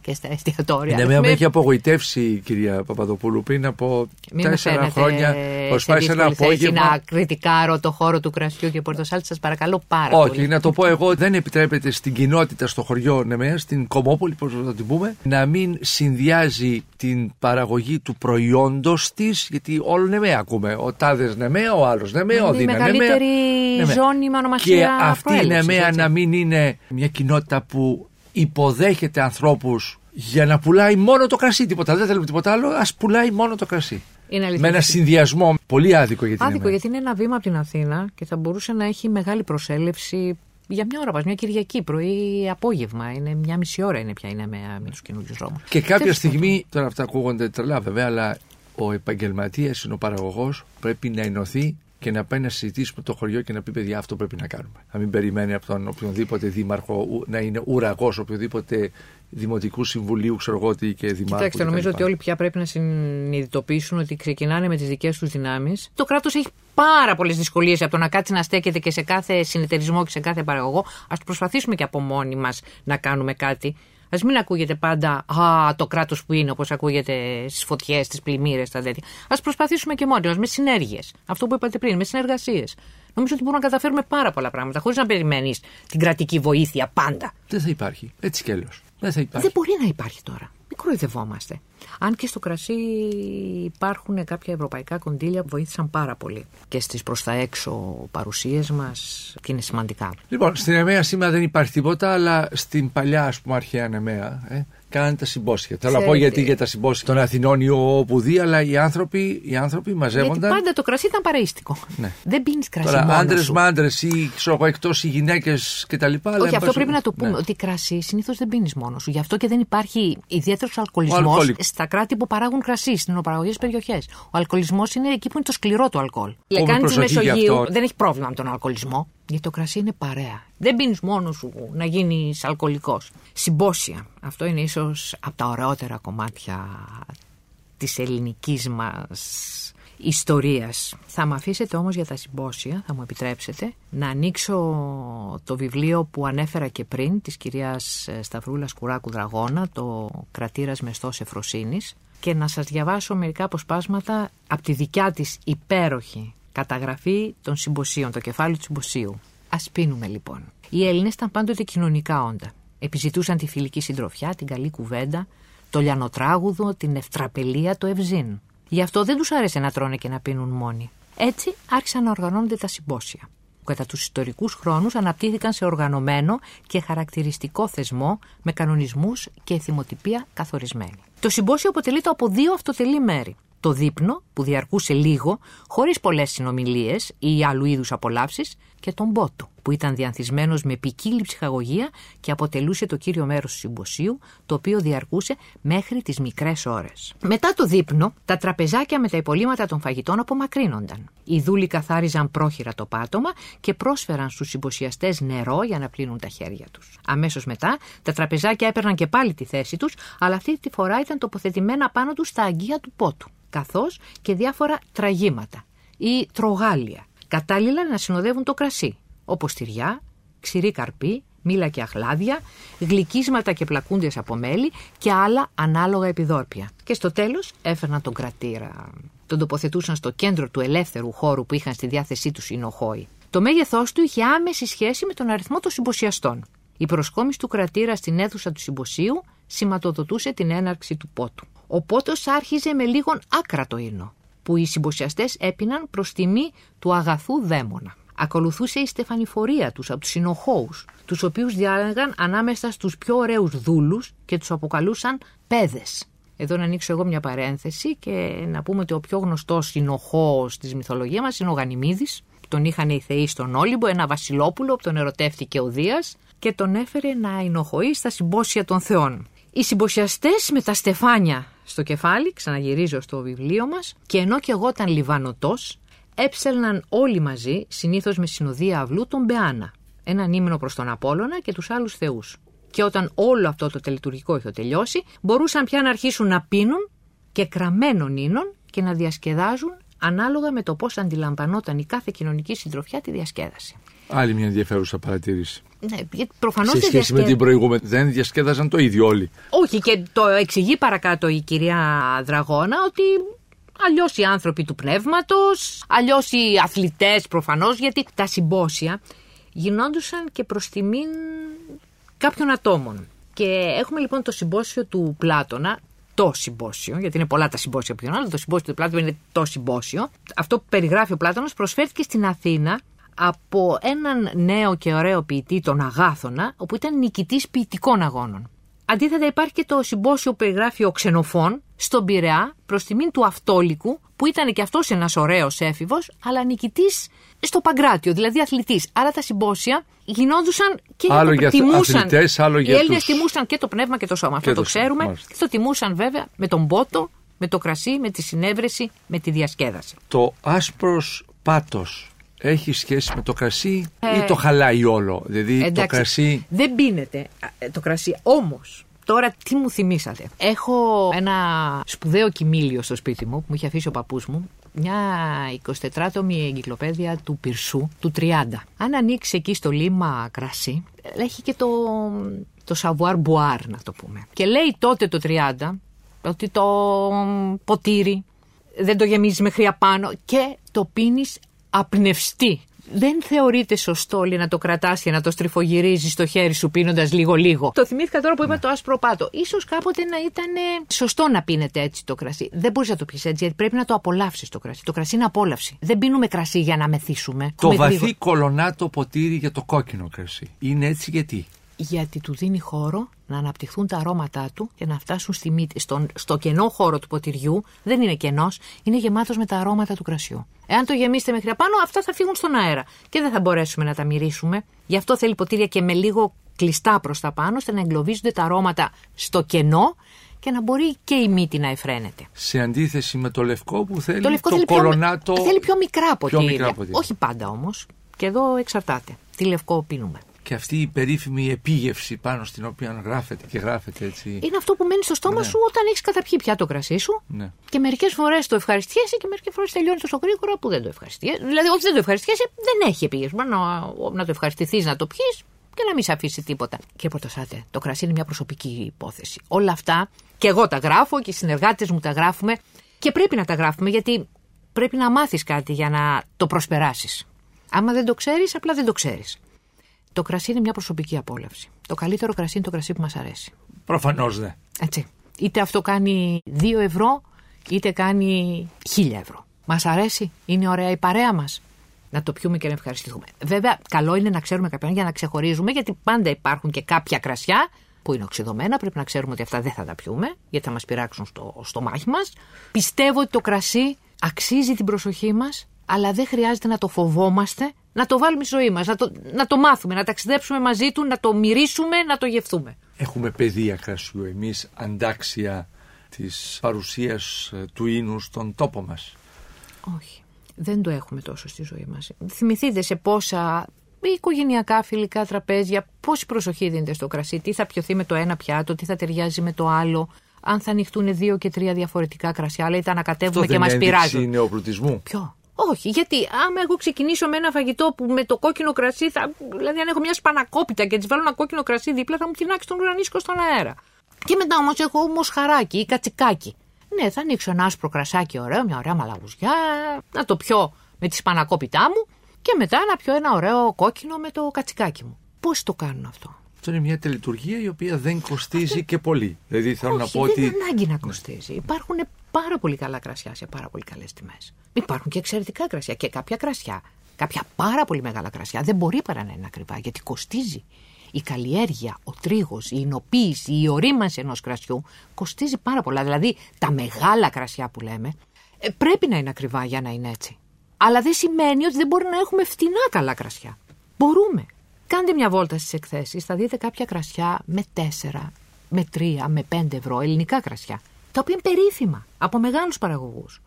και στα εστιατόρια. Η ΕΜΕΑ με έχει απογοητεύσει, κυρία Παπαδοπούλου, πριν από τέσσερα χρόνια. Προσπάθησε ένα απόγευμα. Να κριτικάρω το χώρο του κρασιού και πορτοσάλτης, σας παρακαλώ πάρα όχι, πολύ. Όχι, να το πω εγώ, δεν επιτρέπεται στην κοινότητα στο χωριό ΝΕΜΕΑ, στην Κομόπολη, πώς θα την πούμε, να μην συνδυάζει την παραγωγή του προϊόντος της, γιατί όλο ΝΕΜΕΑ ακούμε. Ο τάδες ΝΕΜΕΑ Νεμαία, ο άλλος Νεμαία, ο Δίνα. Η μεγαλύτερη νεμαία. ζώνη μονομαχία. Και αυτή η Νεμαία να μην είναι μια κοινότητα που υποδέχεται ανθρώπους για να πουλάει μόνο το κρασί. Τίποτα. Δεν θέλουμε τίποτα άλλο. Α πουλάει μόνο το κρασί. Είναι με ένα συνδυασμό πολύ άδικο για την Άδικο γιατί είναι ένα βήμα από την Αθήνα και θα μπορούσε να έχει μεγάλη προσέλευση για μια ώρα πα, μια Κυριακή, πρωί ή απόγευμα. Είναι μια μισή ώρα είναι πια είναι με, με τους καινούριους δρόμους. Και κάποια στιγμή, τώρα αυτά ακούγονται τρελά βέβαια, αλλά ο επαγγελματίας είναι ο παραγωγός, πρέπει να ενωθεί και να πάει να συζητήσει με το χωριό και να πει: Παιδιά, αυτό πρέπει να κάνουμε. Να μην περιμένει από τον οποιονδήποτε δήμαρχο να είναι ουραγός οποιοδήποτε δημοτικού συμβουλίου, ξέρω εγώ τι και δημάρχου. Κοιτάξτε, νομίζω ότι όλοι πια πρέπει να συνειδητοποιήσουν ότι ξεκινάνε με τις δικές τους δυνάμεις. Το κράτος έχει πάρα πολλές δυσκολίες από το να κάτσει να στέκεται και σε κάθε συνεταιρισμό και σε κάθε παραγωγό. Α προσπαθήσουμε και από μόνοι μας να κάνουμε κάτι. Α μην ακούγεται πάντα Α, το κράτος που είναι, όπως ακούγεται στις φωτιές, στις πλημμύρες, τα τέτοια. Α προσπαθήσουμε και μόνοι μας με συνέργειες. Αυτό που είπατε πριν, με συνεργασίες. Νομίζω ότι μπορούμε να καταφέρουμε πάρα πολλά πράγματα χωρίς να περιμένεις την κρατική βοήθεια πάντα. Δεν θα υπάρχει. Έτσι κι αλλιώς. Δεν θα υπάρχει. Δεν μπορεί να υπάρχει τώρα. Μην κοροϊδευόμαστε. Αν και στο κρασί υπάρχουν κάποια ευρωπαϊκά κονδύλια που βοήθησαν πάρα πολύ. Και στις προς τα έξω παρουσίες μας και είναι σημαντικά. Λοιπόν, στην ΕΜΕΑ σήμερα δεν υπάρχει τίποτα, αλλά στην παλιά, ας πούμε, αρχαία ΕΜΕΑ, ε, κάνανε τα συμπόσια. Θέλω να πω γιατί για τα συμπόσια των Αθηνών ή όπου δει, αλλά οι άνθρωποι, οι άνθρωποι μαζεύονταν. Γιατί πάντα το κρασί ήταν παραίστικο. Ναι. Δεν πίνεις κρασί. Τώρα άντρες με άντρες ή εκτός οι γυναίκες κτλ. Όχι, αυτό πρέπει να το πούμε. Ναι. Ότι κρασί συνήθως δεν πίνεις μόνος σου. Γι' αυτό και δεν υπάρχει ιδιαίτερος αλκοολισμός στα κράτη που παράγουν κρασί, στις νοπαραγωγές περιοχές. Ο αλκοολισμός είναι εκεί που είναι το σκληρό του αλκοόλ. Λεκάνης τη Μεσογείου δεν έχει πρόβλημα με τον αλκοολισμό. Γιατί το κρασί είναι παρέα. Δεν πίνεις μόνος σου να γίνεις αλκοολικός. Συμπόσια. Αυτό είναι ίσως από τα ωραιότερα κομμάτια της ελληνικής μας ιστορίας. Θα με αφήσετε όμως για τα συμπόσια, θα μου επιτρέψετε, να ανοίξω το βιβλίο που ανέφερα και πριν της κυρίας Σταυρούλας Κουράκου Δραγώνα, το «Κρατήρας Μεστός Εφροσύνης» και να σας διαβάσω μερικά αποσπάσματα από τη δικιά της υπέροχη Καταγραφή των συμποσίων, το κεφάλαιο του συμποσίου. Α πίνουμε λοιπόν. Οι Έλληνες ήταν πάντοτε κοινωνικά όντα. Επιζητούσαν τη φιλική συντροφιά, την καλή κουβέντα, το λιανοτράγουδο, την ευτραπελία, το ευζήν. Γι' αυτό δεν τους άρεσε να τρώνε και να πίνουν μόνοι. Έτσι άρχισαν να οργανώνονται τα συμπόσια. Κατά τους ιστορικούς χρόνους αναπτύχθηκαν σε οργανωμένο και χαρακτηριστικό θεσμό με κανονισμούς και θυμοτυπία καθορισμένη. Το συμπόσιο αποτελείται από δύο αυτοτελή μέρη το δείπνο που διαρκούσε λίγο, χωρίς πολλές συνομιλίες ή άλλου είδους απολαύσεις και τον πότο που ήταν διανθισμένος με ποικίλη ψυχαγωγία και αποτελούσε το κύριο μέρος του συμποσίου, το οποίο διαρκούσε μέχρι τις μικρές ώρες. Μετά το δείπνο, τα τραπεζάκια με τα υπολείμματα των φαγητών απομακρύνονταν. Οι δούλοι καθάριζαν πρόχειρα το πάτωμα και πρόσφεραν στους συμποσιαστές νερό για να πλύνουν τα χέρια τους. Αμέσως μετά, τα τραπεζάκια έπαιρναν και πάλι τη θέση τους, αλλά αυτή τη φορά ήταν τοποθετημένα πάνω τους στα αγγεία του πότου καθώς και διάφορα τραγήματα ή τρογάλια, κατάλληλα να συνοδεύουν το κρασί, όπως τυριά, ξηρή καρπή, μήλα και αχλάδια, γλυκίσματα και πλακούντες από μέλι και άλλα ανάλογα επιδόρπια. Και στο τέλος έφερναν τον κρατήρα. Τον τοποθετούσαν στο κέντρο του ελεύθερου χώρου που είχαν στη διάθεσή τους οι νοχόοι. Το μέγεθός του είχε άμεση σχέση με τον αριθμό των συμποσιαστών. Η προσκόμιση του κρατήρα στην αίθουσα του συμποσίου σηματοδοτούσε την έναρξη του πότου. Ο πότος άρχιζε με λίγον άκρατο ίνο, που οι συμποσιαστές έπιναν προς τιμή του αγαθού δαίμονα. Ακολουθούσε η στεφανιφορία τους από τους συνοχώους, τους οποίους διάλεγαν ανάμεσα στους πιο ωραίους δούλους και τους αποκαλούσαν πέδες. Εδώ να ανοίξω εγώ μια παρένθεση και να πούμε ότι ο πιο γνωστός συνοχώος της μυθολογίας μας είναι ο Γανιμίδης. Τον είχαν οι θεοί στον Όλυμπο, ένα βασιλόπουλο που τον ερωτεύτηκε ο Δίας και τον έφερε να εινοχωεί στα συμπόσια των θεών. Οι συμποσιαστές με τα στεφάνια στο κεφάλι, ξαναγυρίζω στο βιβλίο μας, και ενώ και εγώ ήταν λιβανοτός, έψελναν όλοι μαζί, συνήθως με συνοδεία αυλού, τον Μπεάνα, έναν ύμνο προς τον Απόλλωνα και τους άλλους θεούς. Και όταν όλο αυτό το τελετουργικό είχε τελειώσει, μπορούσαν πια να αρχίσουν να πίνουν και κραμένων ίνων και να διασκεδάζουν ανάλογα με το πώς αντιλαμβανόταν η κάθε κοινωνική συντροφιά τη διασκέδαση. Άλλη μια ενδιαφέρουσα παρατήρηση. Ναι, γιατί προφανώς Σε δεν σχέση με διασκε- την προηγούμενη, δεν διασκέδαζαν το ίδιο όλοι. Όχι, και το εξηγεί παρακάτω η κυρία Δραγώνα ότι αλλιώς οι άνθρωποι του πνεύματος, αλλιώς οι αθλητές προφανώς, γιατί τα συμπόσια γινόντουσαν και προς τιμήν κάποιων ατόμων. Και έχουμε λοιπόν το συμπόσιο του Πλάτωνα, το συμπόσιο, γιατί είναι πολλά τα συμπόσια που γίνονται, αλλά το συμπόσιο του Πλάτωνα είναι το συμπόσιο. Αυτό που περιγράφει ο Πλάτωνας προσφέρθηκε στην Αθήνα από έναν νέο και ωραίο ποιητή, τον Αγάθωνα, όπου ήταν νικητής ποιητικών αγώνων. Αντίθετα, υπάρχει και το συμπόσιο που περιγράφει ο Ξενοφών στον Πειραιά προς τιμήν του Αυτόλικου, που ήταν και αυτός ένας ωραίος έφηβος, αλλά νικητής στο Παγκράτιο, δηλαδή αθλητής. Άρα τα συμπόσια γινόντουσαν και Άλλο το για τιμούσαν. αθλητές, άλλο για Οι Έλληνες τους- τιμούσαν και το πνεύμα και το σώμα. Αυτό Και το το σώμα, ξέρουμε. μάλιστα. Και το τιμούσαν βέβαια με τον πότο, με το κρασί, με τη συνέβρεση, με τη διασκέδαση. Το άσπρος πάτος έχει σχέση με το κρασί Ε, ή το χαλάει όλο; Δηλαδή το Εντάξει, κρασί Δεν πίνεται ε, το κρασί. Όμως, τώρα τι μου θυμήσατε; Έχω ένα σπουδαίο κοιμήλιο στο σπίτι μου που μου είχε αφήσει ο παππούς μου. Μια 24τομη εγκυκλοπαίδεια του Πυρσού του 30. Αν ανοίξει εκεί στο λίμα κρασί, έχει και το, το savoir boire, να το πούμε. Και λέει τότε το 30 ότι το ποτήρι δεν το γεμίζεις μέχρι απάνω και το πίνεις απνευστή. Δεν θεωρείται σωστό λέει, να το κρατάς και να το στριφογυρίζεις στο χέρι σου πίνοντας λίγο-λίγο. Το θυμήθηκα τώρα που είπα το άσπρο πάτο. Ίσως κάποτε να ήταν ε, σωστό να πίνετε έτσι το κρασί. Δεν μπορείς να το πιεις έτσι, γιατί πρέπει να το απολαύσεις το κρασί. Το κρασί είναι απόλαυση. Δεν πίνουμε κρασί για να μεθύσουμε. το Με βαθύ γρήγορο- κολονάτο ποτήρι για το κόκκινο κρασί. Είναι έτσι γιατί; Γιατί του δίνει χώρο να αναπτυχθούν τα αρώματά του και να φτάσουν στη μύτη. Στον, στο κενό χώρο του ποτηριού, δεν είναι κενός, είναι γεμάτος με τα αρώματα του κρασιού. Εάν το γεμίσετε μέχρι απάνω, αυτά θα φύγουν στον αέρα και δεν θα μπορέσουμε να τα μυρίσουμε. Γι' αυτό θέλει ποτήρια και με λίγο κλειστά προς τα πάνω, ώστε να εγκλωβίζονται τα αρώματα στο κενό και να μπορεί και η μύτη να εφραίνεται. Σε αντίθεση με το λευκό που θέλει Το λευκό το θέλει, κολονάτο. πιο, θέλει πιο μικρά πιο ποτήρια. μικρά ποτήρια. Όχι πάντα όμως. Και εδώ εξαρτάται. Τι λευκό πίνουμε. Και αυτή η περίφημη επίγευση πάνω στην οποία γράφεται και γράφεται έτσι. Είναι αυτό που μένει στο στόμα Ναι. σου όταν έχεις καταπιεί πια το κρασί σου. Ναι. Και μερικές φορές το ευχαριστιέσαι και μερικές φορές τελειώνει τόσο γρήγορα που δεν το ευχαριστιέσαι. Δηλαδή, όχι δεν το ευχαριστιέσαι, δεν έχει επίγευση. Μπορεί να, να το ευχαριστηθείς, να το πιεις και να μην σε αφήσει τίποτα. Κύριε Πορτοσάτε, το κρασί είναι μια προσωπική υπόθεση. Όλα αυτά και εγώ τα γράφω και οι συνεργάτες μου τα γράφουμε και πρέπει να τα γράφουμε γιατί πρέπει να μάθεις κάτι για να το προσπεράσεις. Άμα δεν το ξέρεις, απλά δεν το ξέρεις. Το κρασί είναι μια προσωπική απόλαυση. Το καλύτερο κρασί είναι το κρασί που μας αρέσει. Προφανώς ναι. Έτσι. Είτε αυτό κάνει 2 ευρώ, είτε κάνει 1000 ευρώ. Μας αρέσει, είναι ωραία η παρέα μας. Να το πιούμε και να ευχαριστηθούμε. Βέβαια, καλό είναι να ξέρουμε κάποιον για να ξεχωρίζουμε, γιατί πάντα υπάρχουν και κάποια κρασιά που είναι οξυδωμένα. Πρέπει να ξέρουμε ότι αυτά δεν θα τα πιούμε, γιατί θα μας πειράξουν στο, στο μάχη μας. Πιστεύω ότι το κρασί αξίζει την προσοχή μας, αλλά δεν χρειάζεται να το φοβόμαστε, να το βάλουμε στη ζωή μας, να το, να το μάθουμε, να ταξιδέψουμε μαζί του, να το μυρίσουμε, να το γευθούμε. Έχουμε παιδεία κρασιού εμείς αντάξια της παρουσίας ε, του ίνου στον τόπο μας. Όχι. Δεν το έχουμε τόσο στη ζωή μας. Θυμηθείτε σε πόσα οικογενειακά φιλικά τραπέζια, πόση προσοχή δίνεται στο κρασί, τι θα πιωθεί με το ένα πιάτο, τι θα ταιριάζει με το άλλο, αν θα ανοιχτούν δύο και τρία διαφορετικά κρασιά, αλλά είτε ανακατεύουμε Αυτό και δεν μας είναι πειράζουν. ένδειξη νεοπλουτισμού. Ποιο; Όχι, γιατί άμα εγώ ξεκινήσω με ένα φαγητό που με το κόκκινο κρασί, θα, δηλαδή αν έχω μια σπανακόπιτα και της βάλω ένα κόκκινο κρασί δίπλα, θα μου τεινάξει τον ουρανίσκο στον αέρα. Και μετά όμως έχω μοσχαράκι ή κατσικάκι. Ναι, θα ανοίξω ένα άσπρο κρασάκι ωραίο, μια ωραία μαλαγουζιά, να το πιω με τη σπανακόπιτά μου και μετά να πιω ένα ωραίο κόκκινο με το κατσικάκι μου. Πώς το κάνουν αυτό; Αυτό είναι μια τελετουργία η οποία δεν κοστίζει και πολύ. Δηλαδή θέλω να Όχι, πω ότι. δεν είναι ανάγκη να κοστίζει. Υπάρχουν πάρα πολύ καλά κρασιά σε πάρα πολύ καλές τιμές. Υπάρχουν και εξαιρετικά κρασιά και κάποια κρασιά κάποια πάρα πολύ μεγάλα κρασιά δεν μπορεί παρά να είναι ακριβά γιατί κοστίζει. Η καλλιέργεια, ο τρίγος, η εινοποίηση, η ορίμανση ενός κρασιού κοστίζει πάρα πολλά. Δηλαδή τα μεγάλα κρασιά που λέμε ε, πρέπει να είναι ακριβά για να είναι έτσι. Αλλά δεν σημαίνει ότι δεν μπορεί να έχουμε φτηνά καλά κρασιά. Μπορούμε. Κάντε μια βόλτα στις εκθέσεις, θα δείτε κάποια κρασιά με 4, με 3, με 5 ευρώ, ελληνικά κρασιά. Τα οποία είναι περίφημα από μεγάλους παραγωγούς.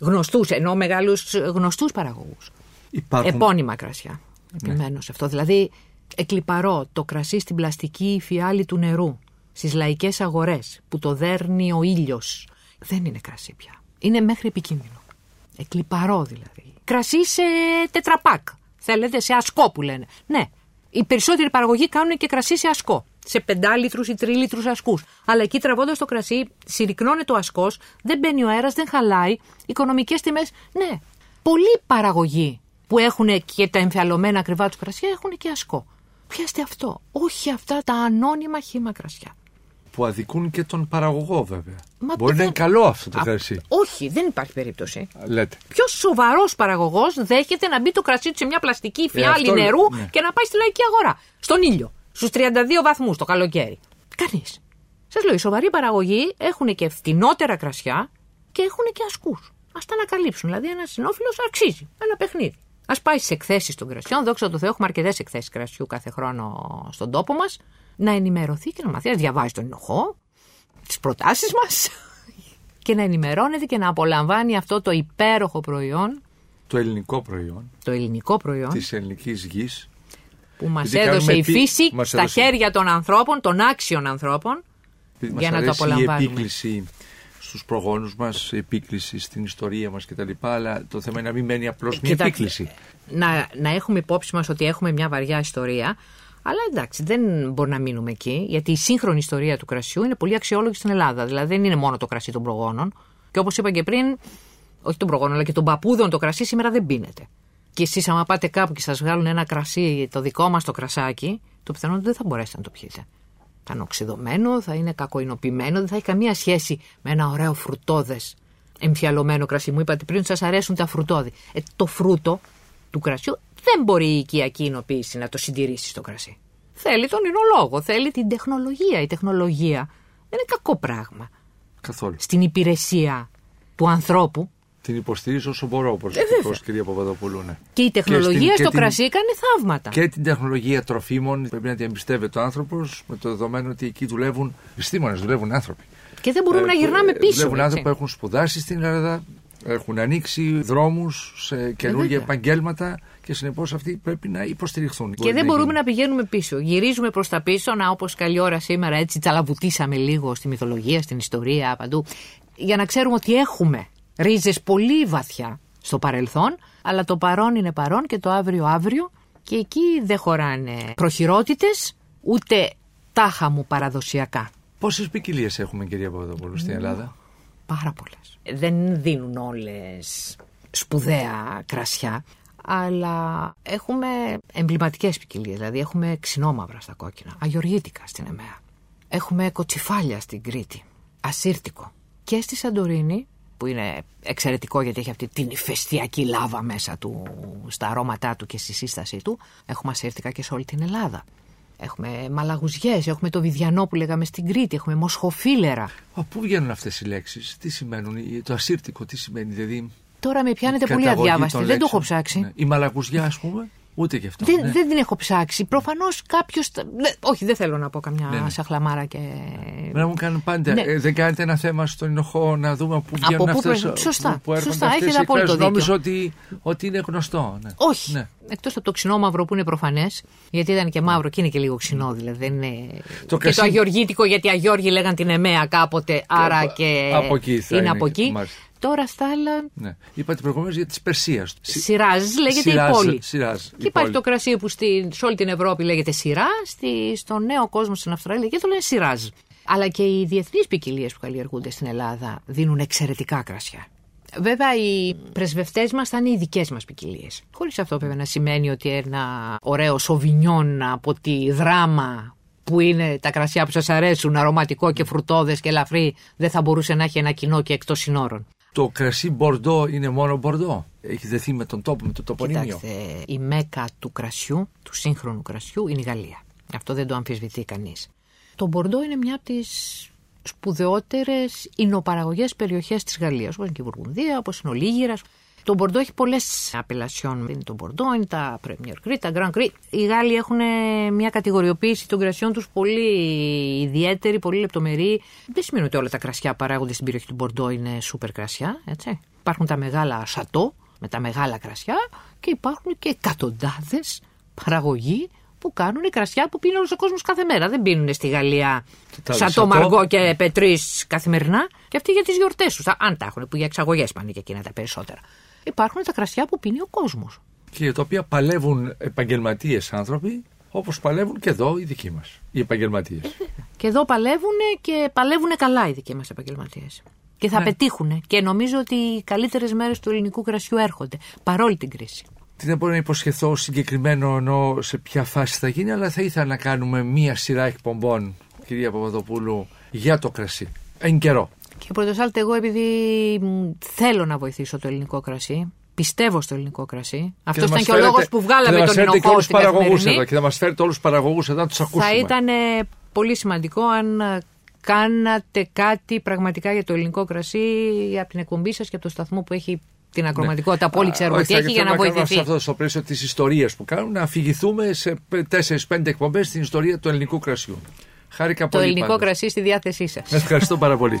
Γνωστούς, ενώ μεγάλους γνωστούς παραγωγούς. Υπάρχουν... Επώνυμα κρασιά. Επιμένως σε αυτό. Δηλαδή, εκλυπαρώ το κρασί στην πλαστική φιάλη του νερού, στις λαϊκές αγορές, που το δέρνει ο ήλιος. Δεν είναι κρασί πια. Είναι μέχρι επικίνδυνο. Εκλυπαρώ δηλαδή. Κρασί σε τετραπάκ. Θέλετε, σε ασκό που λένε. Ναι, οι περισσότεροι παραγωγοί κάνουν και κρασί σε ασκό. Σε πεντάλιτρου ή τρίλιτρου ασκούς. Αλλά εκεί τραβώντας το κρασί, συρρυκνώνεται ο ασκός, δεν μπαίνει ο αέρας, δεν χαλάει. Οικονομικές τιμές. Ναι. Πολλοί παραγωγοί που έχουν και τα εμφιαλωμένα ακριβά τους κρασιά έχουν και ασκό. Πιάστε αυτό. Όχι αυτά τα ανώνυμα χύμα κρασιά. Που αδικούν και τον παραγωγό βέβαια. Μα Μπορεί να δεν- είναι καλό αυτό το Α, κρασί. Όχι, δεν υπάρχει περίπτωση. Λέτε. Ποιος σοβαρός παραγωγός δέχεται να μπει το κρασί του σε μια πλαστική φιάλη αυτό λέω, νερού ναι. και να πάει στη λαϊκή αγορά. Στον ήλιο. Στους 32 βαθμούς το καλοκαίρι. Κανείς. Σας λέω, οι σοβαροί παραγωγοί έχουν και φτηνότερα κρασιά και έχουν και ασκούς. Α τα ανακαλύψουν. Δηλαδή, ένας συνόφιλος αξίζει. Ένα παιχνίδι. Α πάει στις εκθέσεις των κρασιών. Δόξα τω Θεώ, έχουμε αρκετές εκθέσεις κρασιού κάθε χρόνο στον τόπο μας. Να ενημερωθεί και να μαθεί να διαβάζει τον ενοχό, τις προτάσεις μας και να ενημερώνεται και να απολαμβάνει αυτό το υπέροχο προϊόν, Το ελληνικό προϊόν το ελληνικό προϊόν, της ελληνικής γης. Που μας Γιατί έδωσε κάνουμε η επί- φύση μας στα έδωσε. χέρια των ανθρώπων, των άξιων ανθρώπων, για να το Η απολαμβάνουμε. επίκληση στους προγόνους μας, η επίκληση στην ιστορία μας κτλ. Αλλά το θέμα είναι να μην μένει απλώς μια Κοιτάξτε, επίκληση. να, να έχουμε υπόψη μας ότι έχουμε μια βαριά ιστορία, αλλά εντάξει, δεν μπορεί να μείνουμε εκεί, γιατί η σύγχρονη ιστορία του κρασιού είναι πολύ αξιόλογη στην Ελλάδα. Δηλαδή δεν είναι μόνο το κρασί των προγόνων. Και όπως είπα και πριν, όχι των προγόνων, αλλά και των παππούδων το κρασί σήμερα δεν πίνεται. Και εσείς άμα πάτε κάπου και σας βγάλουν ένα κρασί, το δικό μας το κρασάκι, το πιθανό δεν θα μπορέσετε να το πιείτε. Θα είναι οξυδωμένο, θα είναι κακοεινοποιημένο, δεν θα έχει καμία σχέση με ένα ωραίο φρουτόδες εμφιαλωμένο κρασί. Μου είπατε πριν ότι σας αρέσουν τα φρουτόδη. Ε, το φρούτο του κρασιού δεν μπορεί η οικιακή εινοποίηση να το συντηρήσει στο κρασί. Θέλει τον εινολόγο, θέλει την τεχνολογία. Η τεχνολογία δεν είναι κακό πράγμα. Καθόλου. Στην υπηρεσία του ανθρώπου Την υποστηρίζω όσο μπορώ Ε, προσωπικώ, κυρία Παπαδοπούλου. Ναι. και η τεχνολογία στην- και στο την- κρασί κάνει θαύματα. Και την τεχνολογία τροφίμων πρέπει να την εμπιστεύεται ο άνθρωπος με το δεδομένο ότι εκεί δουλεύουν επιστήμονες, δουλεύουν άνθρωποι. Και δεν μπορούμε Ε, να που- γυρνάμε ε, πίσω. Δουλεύουν έτσι. άνθρωποι που έχουν σπουδάσει στην Ελλάδα, έχουν ανοίξει δρόμους σε καινούργια βέβαια. επαγγέλματα και συνεπώς αυτοί πρέπει να υποστηριχθούν. Και δεν μπορούμε να πηγαίνουμε πίσω. Γυρίζουμε προς τα πίσω, να όπως καλή ώρα σήμερα έτσι τσαλαβουτίσαμε λίγο στη μυθολογία, στην ιστορία, παντού. Για να ξέρουμε ότι έχουμε ρίζες πολύ βαθιά στο παρελθόν, αλλά το παρόν είναι παρόν και το αύριο αύριο. Και εκεί δεν χωράνε προχειρότητες, ούτε τάχα μου παραδοσιακά. Πόσες ποικιλίες έχουμε, κυρία Παπαδοπούλου, στην Ελλάδα; Πάρα πολλές. Δεν δίνουν όλες σπουδαία κρασιά, αλλά έχουμε εμβληματικές ποικιλίες. Δηλαδή έχουμε ξινόμαυρα στα κόκκινα, αγιοργίτικα στην ΕΜΕΑ. Έχουμε κοτσιφάλια στην Κρήτη, ασύρτικο. Και στη Σαντορίνη, που είναι εξαιρετικό γιατί έχει αυτή την ηφαιστειακή λάβα μέσα του, στα αρώματά του και στη σύστασή του, έχουμε ασύρτικα και σε όλη την Ελλάδα. Έχουμε μαλαγουζιές, έχουμε το βιδιανό που λέγαμε στην Κρήτη, έχουμε μοσχοφίλερα. Α, πού βγαίνουν αυτές οι λέξεις, τι σημαίνουν, το ασύρτικο, τι σημαίνει, δηλαδή. Τώρα με πιάνετε πολύ καταγωγή αδιάβαστη. των Δεν το έχω λέξεων. ψάξει. Ναι. Η μαλακουζιά, ας πούμε, ούτε και αυτό. Δεν, ναι. δεν την έχω ψάξει. Προφανώς κάποιος. Όχι, δεν θέλω να πω καμιά Ναι, ναι. σαχλαμάρα και. Να μου κάνουν πάντα. Ναι. Ε, δεν κάνετε ένα θέμα στον Ινοχώ να δούμε πού βγαίνουν πού αυτές, προέρχονται. Σωστά, που έρχονται σωστά, αυτές έχετε οι απόλυτο εκφράσεις. δίκιο. Νόμιζα ότι, ότι είναι γνωστό. Ναι. Όχι. Ναι. Εκτός από το ξινόμαυρο που είναι προφανές, γιατί ήταν και μαύρο και είναι και λίγο ξινό, δηλαδή. Δεν είναι... Το και κρασί- το αγιοργίτικο, γιατί οι Αγιώργοι λέγαν την Εμέα κάποτε, άρα από- και. από εκεί θα είναι είναι, από εκεί. μάλιστα. Τώρα στα άλλα. Ναι. Είπατε προηγουμένως για τη Περσίας. Σιράζ λέγεται Σιράζ, η πόλη. Σιράζ, η και υπάρχει πόλη. το κρασί που στη, σε όλη την Ευρώπη λέγεται σειρά, στη, στον νέο κόσμο στην Αυστραλία και το λένε σιράζ. Αλλά και οι διεθνείς ποικιλίε που καλλιεργούνται στην Ελλάδα δίνουν εξαιρετικά κρασιά. Βέβαια, οι πρεσβευτές μας θα είναι οι δικές μας ποικιλίες. Χωρίς αυτό βέβαια να σημαίνει ότι ένα ωραίο σοβινιόν από τη δράμα που είναι τα κρασιά που σας αρέσουν, αρωματικό και φρουτόδες και ελαφρύ, δεν θα μπορούσε να έχει ένα κοινό και εκτός συνόρων. Το κρασί Μπορντό είναι μόνο Μπορντό. Έχει δεθεί με τον τόπο, με το τοπονίμιο. Κοιτάξτε, η μέκα του κρασιού, του σύγχρονου κρασιού, είναι η Γαλλία. Αυτό δεν το αμφισβητεί κανείς. Το Μπορντό είναι μια από τις σπουδαιότερες υνοπαραγωγέ περιοχές της Γαλλίας. Όπως είναι και η Βουργουνδία, όπως είναι ο Λίγυρας. Το Μπορντό έχει πολλές απελασιών. Είναι το Μπορντό, είναι τα Premier Cru, τα Grand Cru. Οι Γάλλοι έχουν μια κατηγοριοποίηση των κρασιών τους πολύ ιδιαίτερη, πολύ λεπτομερή. Δεν σημαίνει ότι όλα τα κρασιά που παράγονται στην περιοχή του Μπορντό είναι σούπερ κρασιά. Έτσι. Υπάρχουν τα μεγάλα σατό με τα μεγάλα κρασιά και υπάρχουν και εκατοντάδες παραγωγοί που κάνουν κρασιά που πίνει όλος ο κόσμος κάθε μέρα. Δεν πίνουν στη Γαλλία Τα σατό, σατό; μαργό και πετρίς καθημερινά. Και αυτοί για τις γιορτές τους. Αν τα έχουν, που για εξαγωγές πάνε και εκείνα τα περισσότερα. Υπάρχουν τα κρασιά που πίνει ο κόσμος. Και τα οποία παλεύουν επαγγελματίες άνθρωποι, όπως παλεύουν και εδώ οι δικοί μας. Οι επαγγελματίες. Και εδώ παλεύουν και παλεύουν καλά οι δικοί μας επαγγελματίες. Και θα Ναι. πετύχουν. Και νομίζω ότι οι καλύτερες μέρες του ελληνικού κρασιού έρχονται. Παρόλη την κρίση. Τι δεν μπορώ να υποσχεθώ συγκεκριμένο ενώ σε ποια φάση θα γίνει, αλλά θα ήθελα να κάνουμε μία σειρά εκπομπών, κυρία Παπαδοπούλου, για το κρασί. Εν καιρό. Και πρώτο άλλοτε, εγώ επειδή μ, θέλω να βοηθήσω το ελληνικό κρασί, πιστεύω στο ελληνικό κρασί. Αυτός θα ήταν μας και ο λόγος φέρετε- που και βγάλαμε θα μας τον φέρετε και Ινοχώ όλους στην τους παραγωγούς καθημερινή. εδώ και θα μας φέρετε όλους τους παραγωγούς εδώ να τους ακούσουμε. Θα ήταν ε, πολύ σημαντικό αν ε, κάνατε κάτι πραγματικά για το ελληνικό κρασί από την εκπομπή σας και από το σταθμό που έχει την ακροματικότητα που όλοι Α, ξέρουμε Ναι. όχι, ότι θα έχει για να θέλουμε κάνουμε βοηθηθεί. Σε αυτό στο πλαίσιο της ιστορίας που κάνουν, να αφηγηθούμε σε 4-5 εκπομπές στην ιστορία του ελληνικού κρασιού. Χάρηκα Το πολύ. ελληνικό πάντως. κρασί στη διάθεσή σας. Ευχαριστώ πάρα πολύ.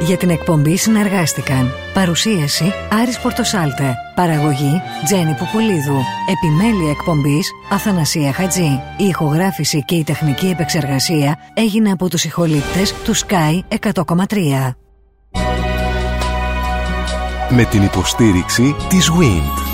Για την εκπομπή συνεργάστηκαν Παρουσίαση Άρης Πορτοσάλτε Παραγωγή Τζένι Πουπουλίδου Επιμέλεια εκπομπής Αθανασία Χατζή Η ηχογράφηση και η τεχνική επεξεργασία έγινε από τους ηχολήπτες του Sky 100,3 με την υποστήριξη της WIND.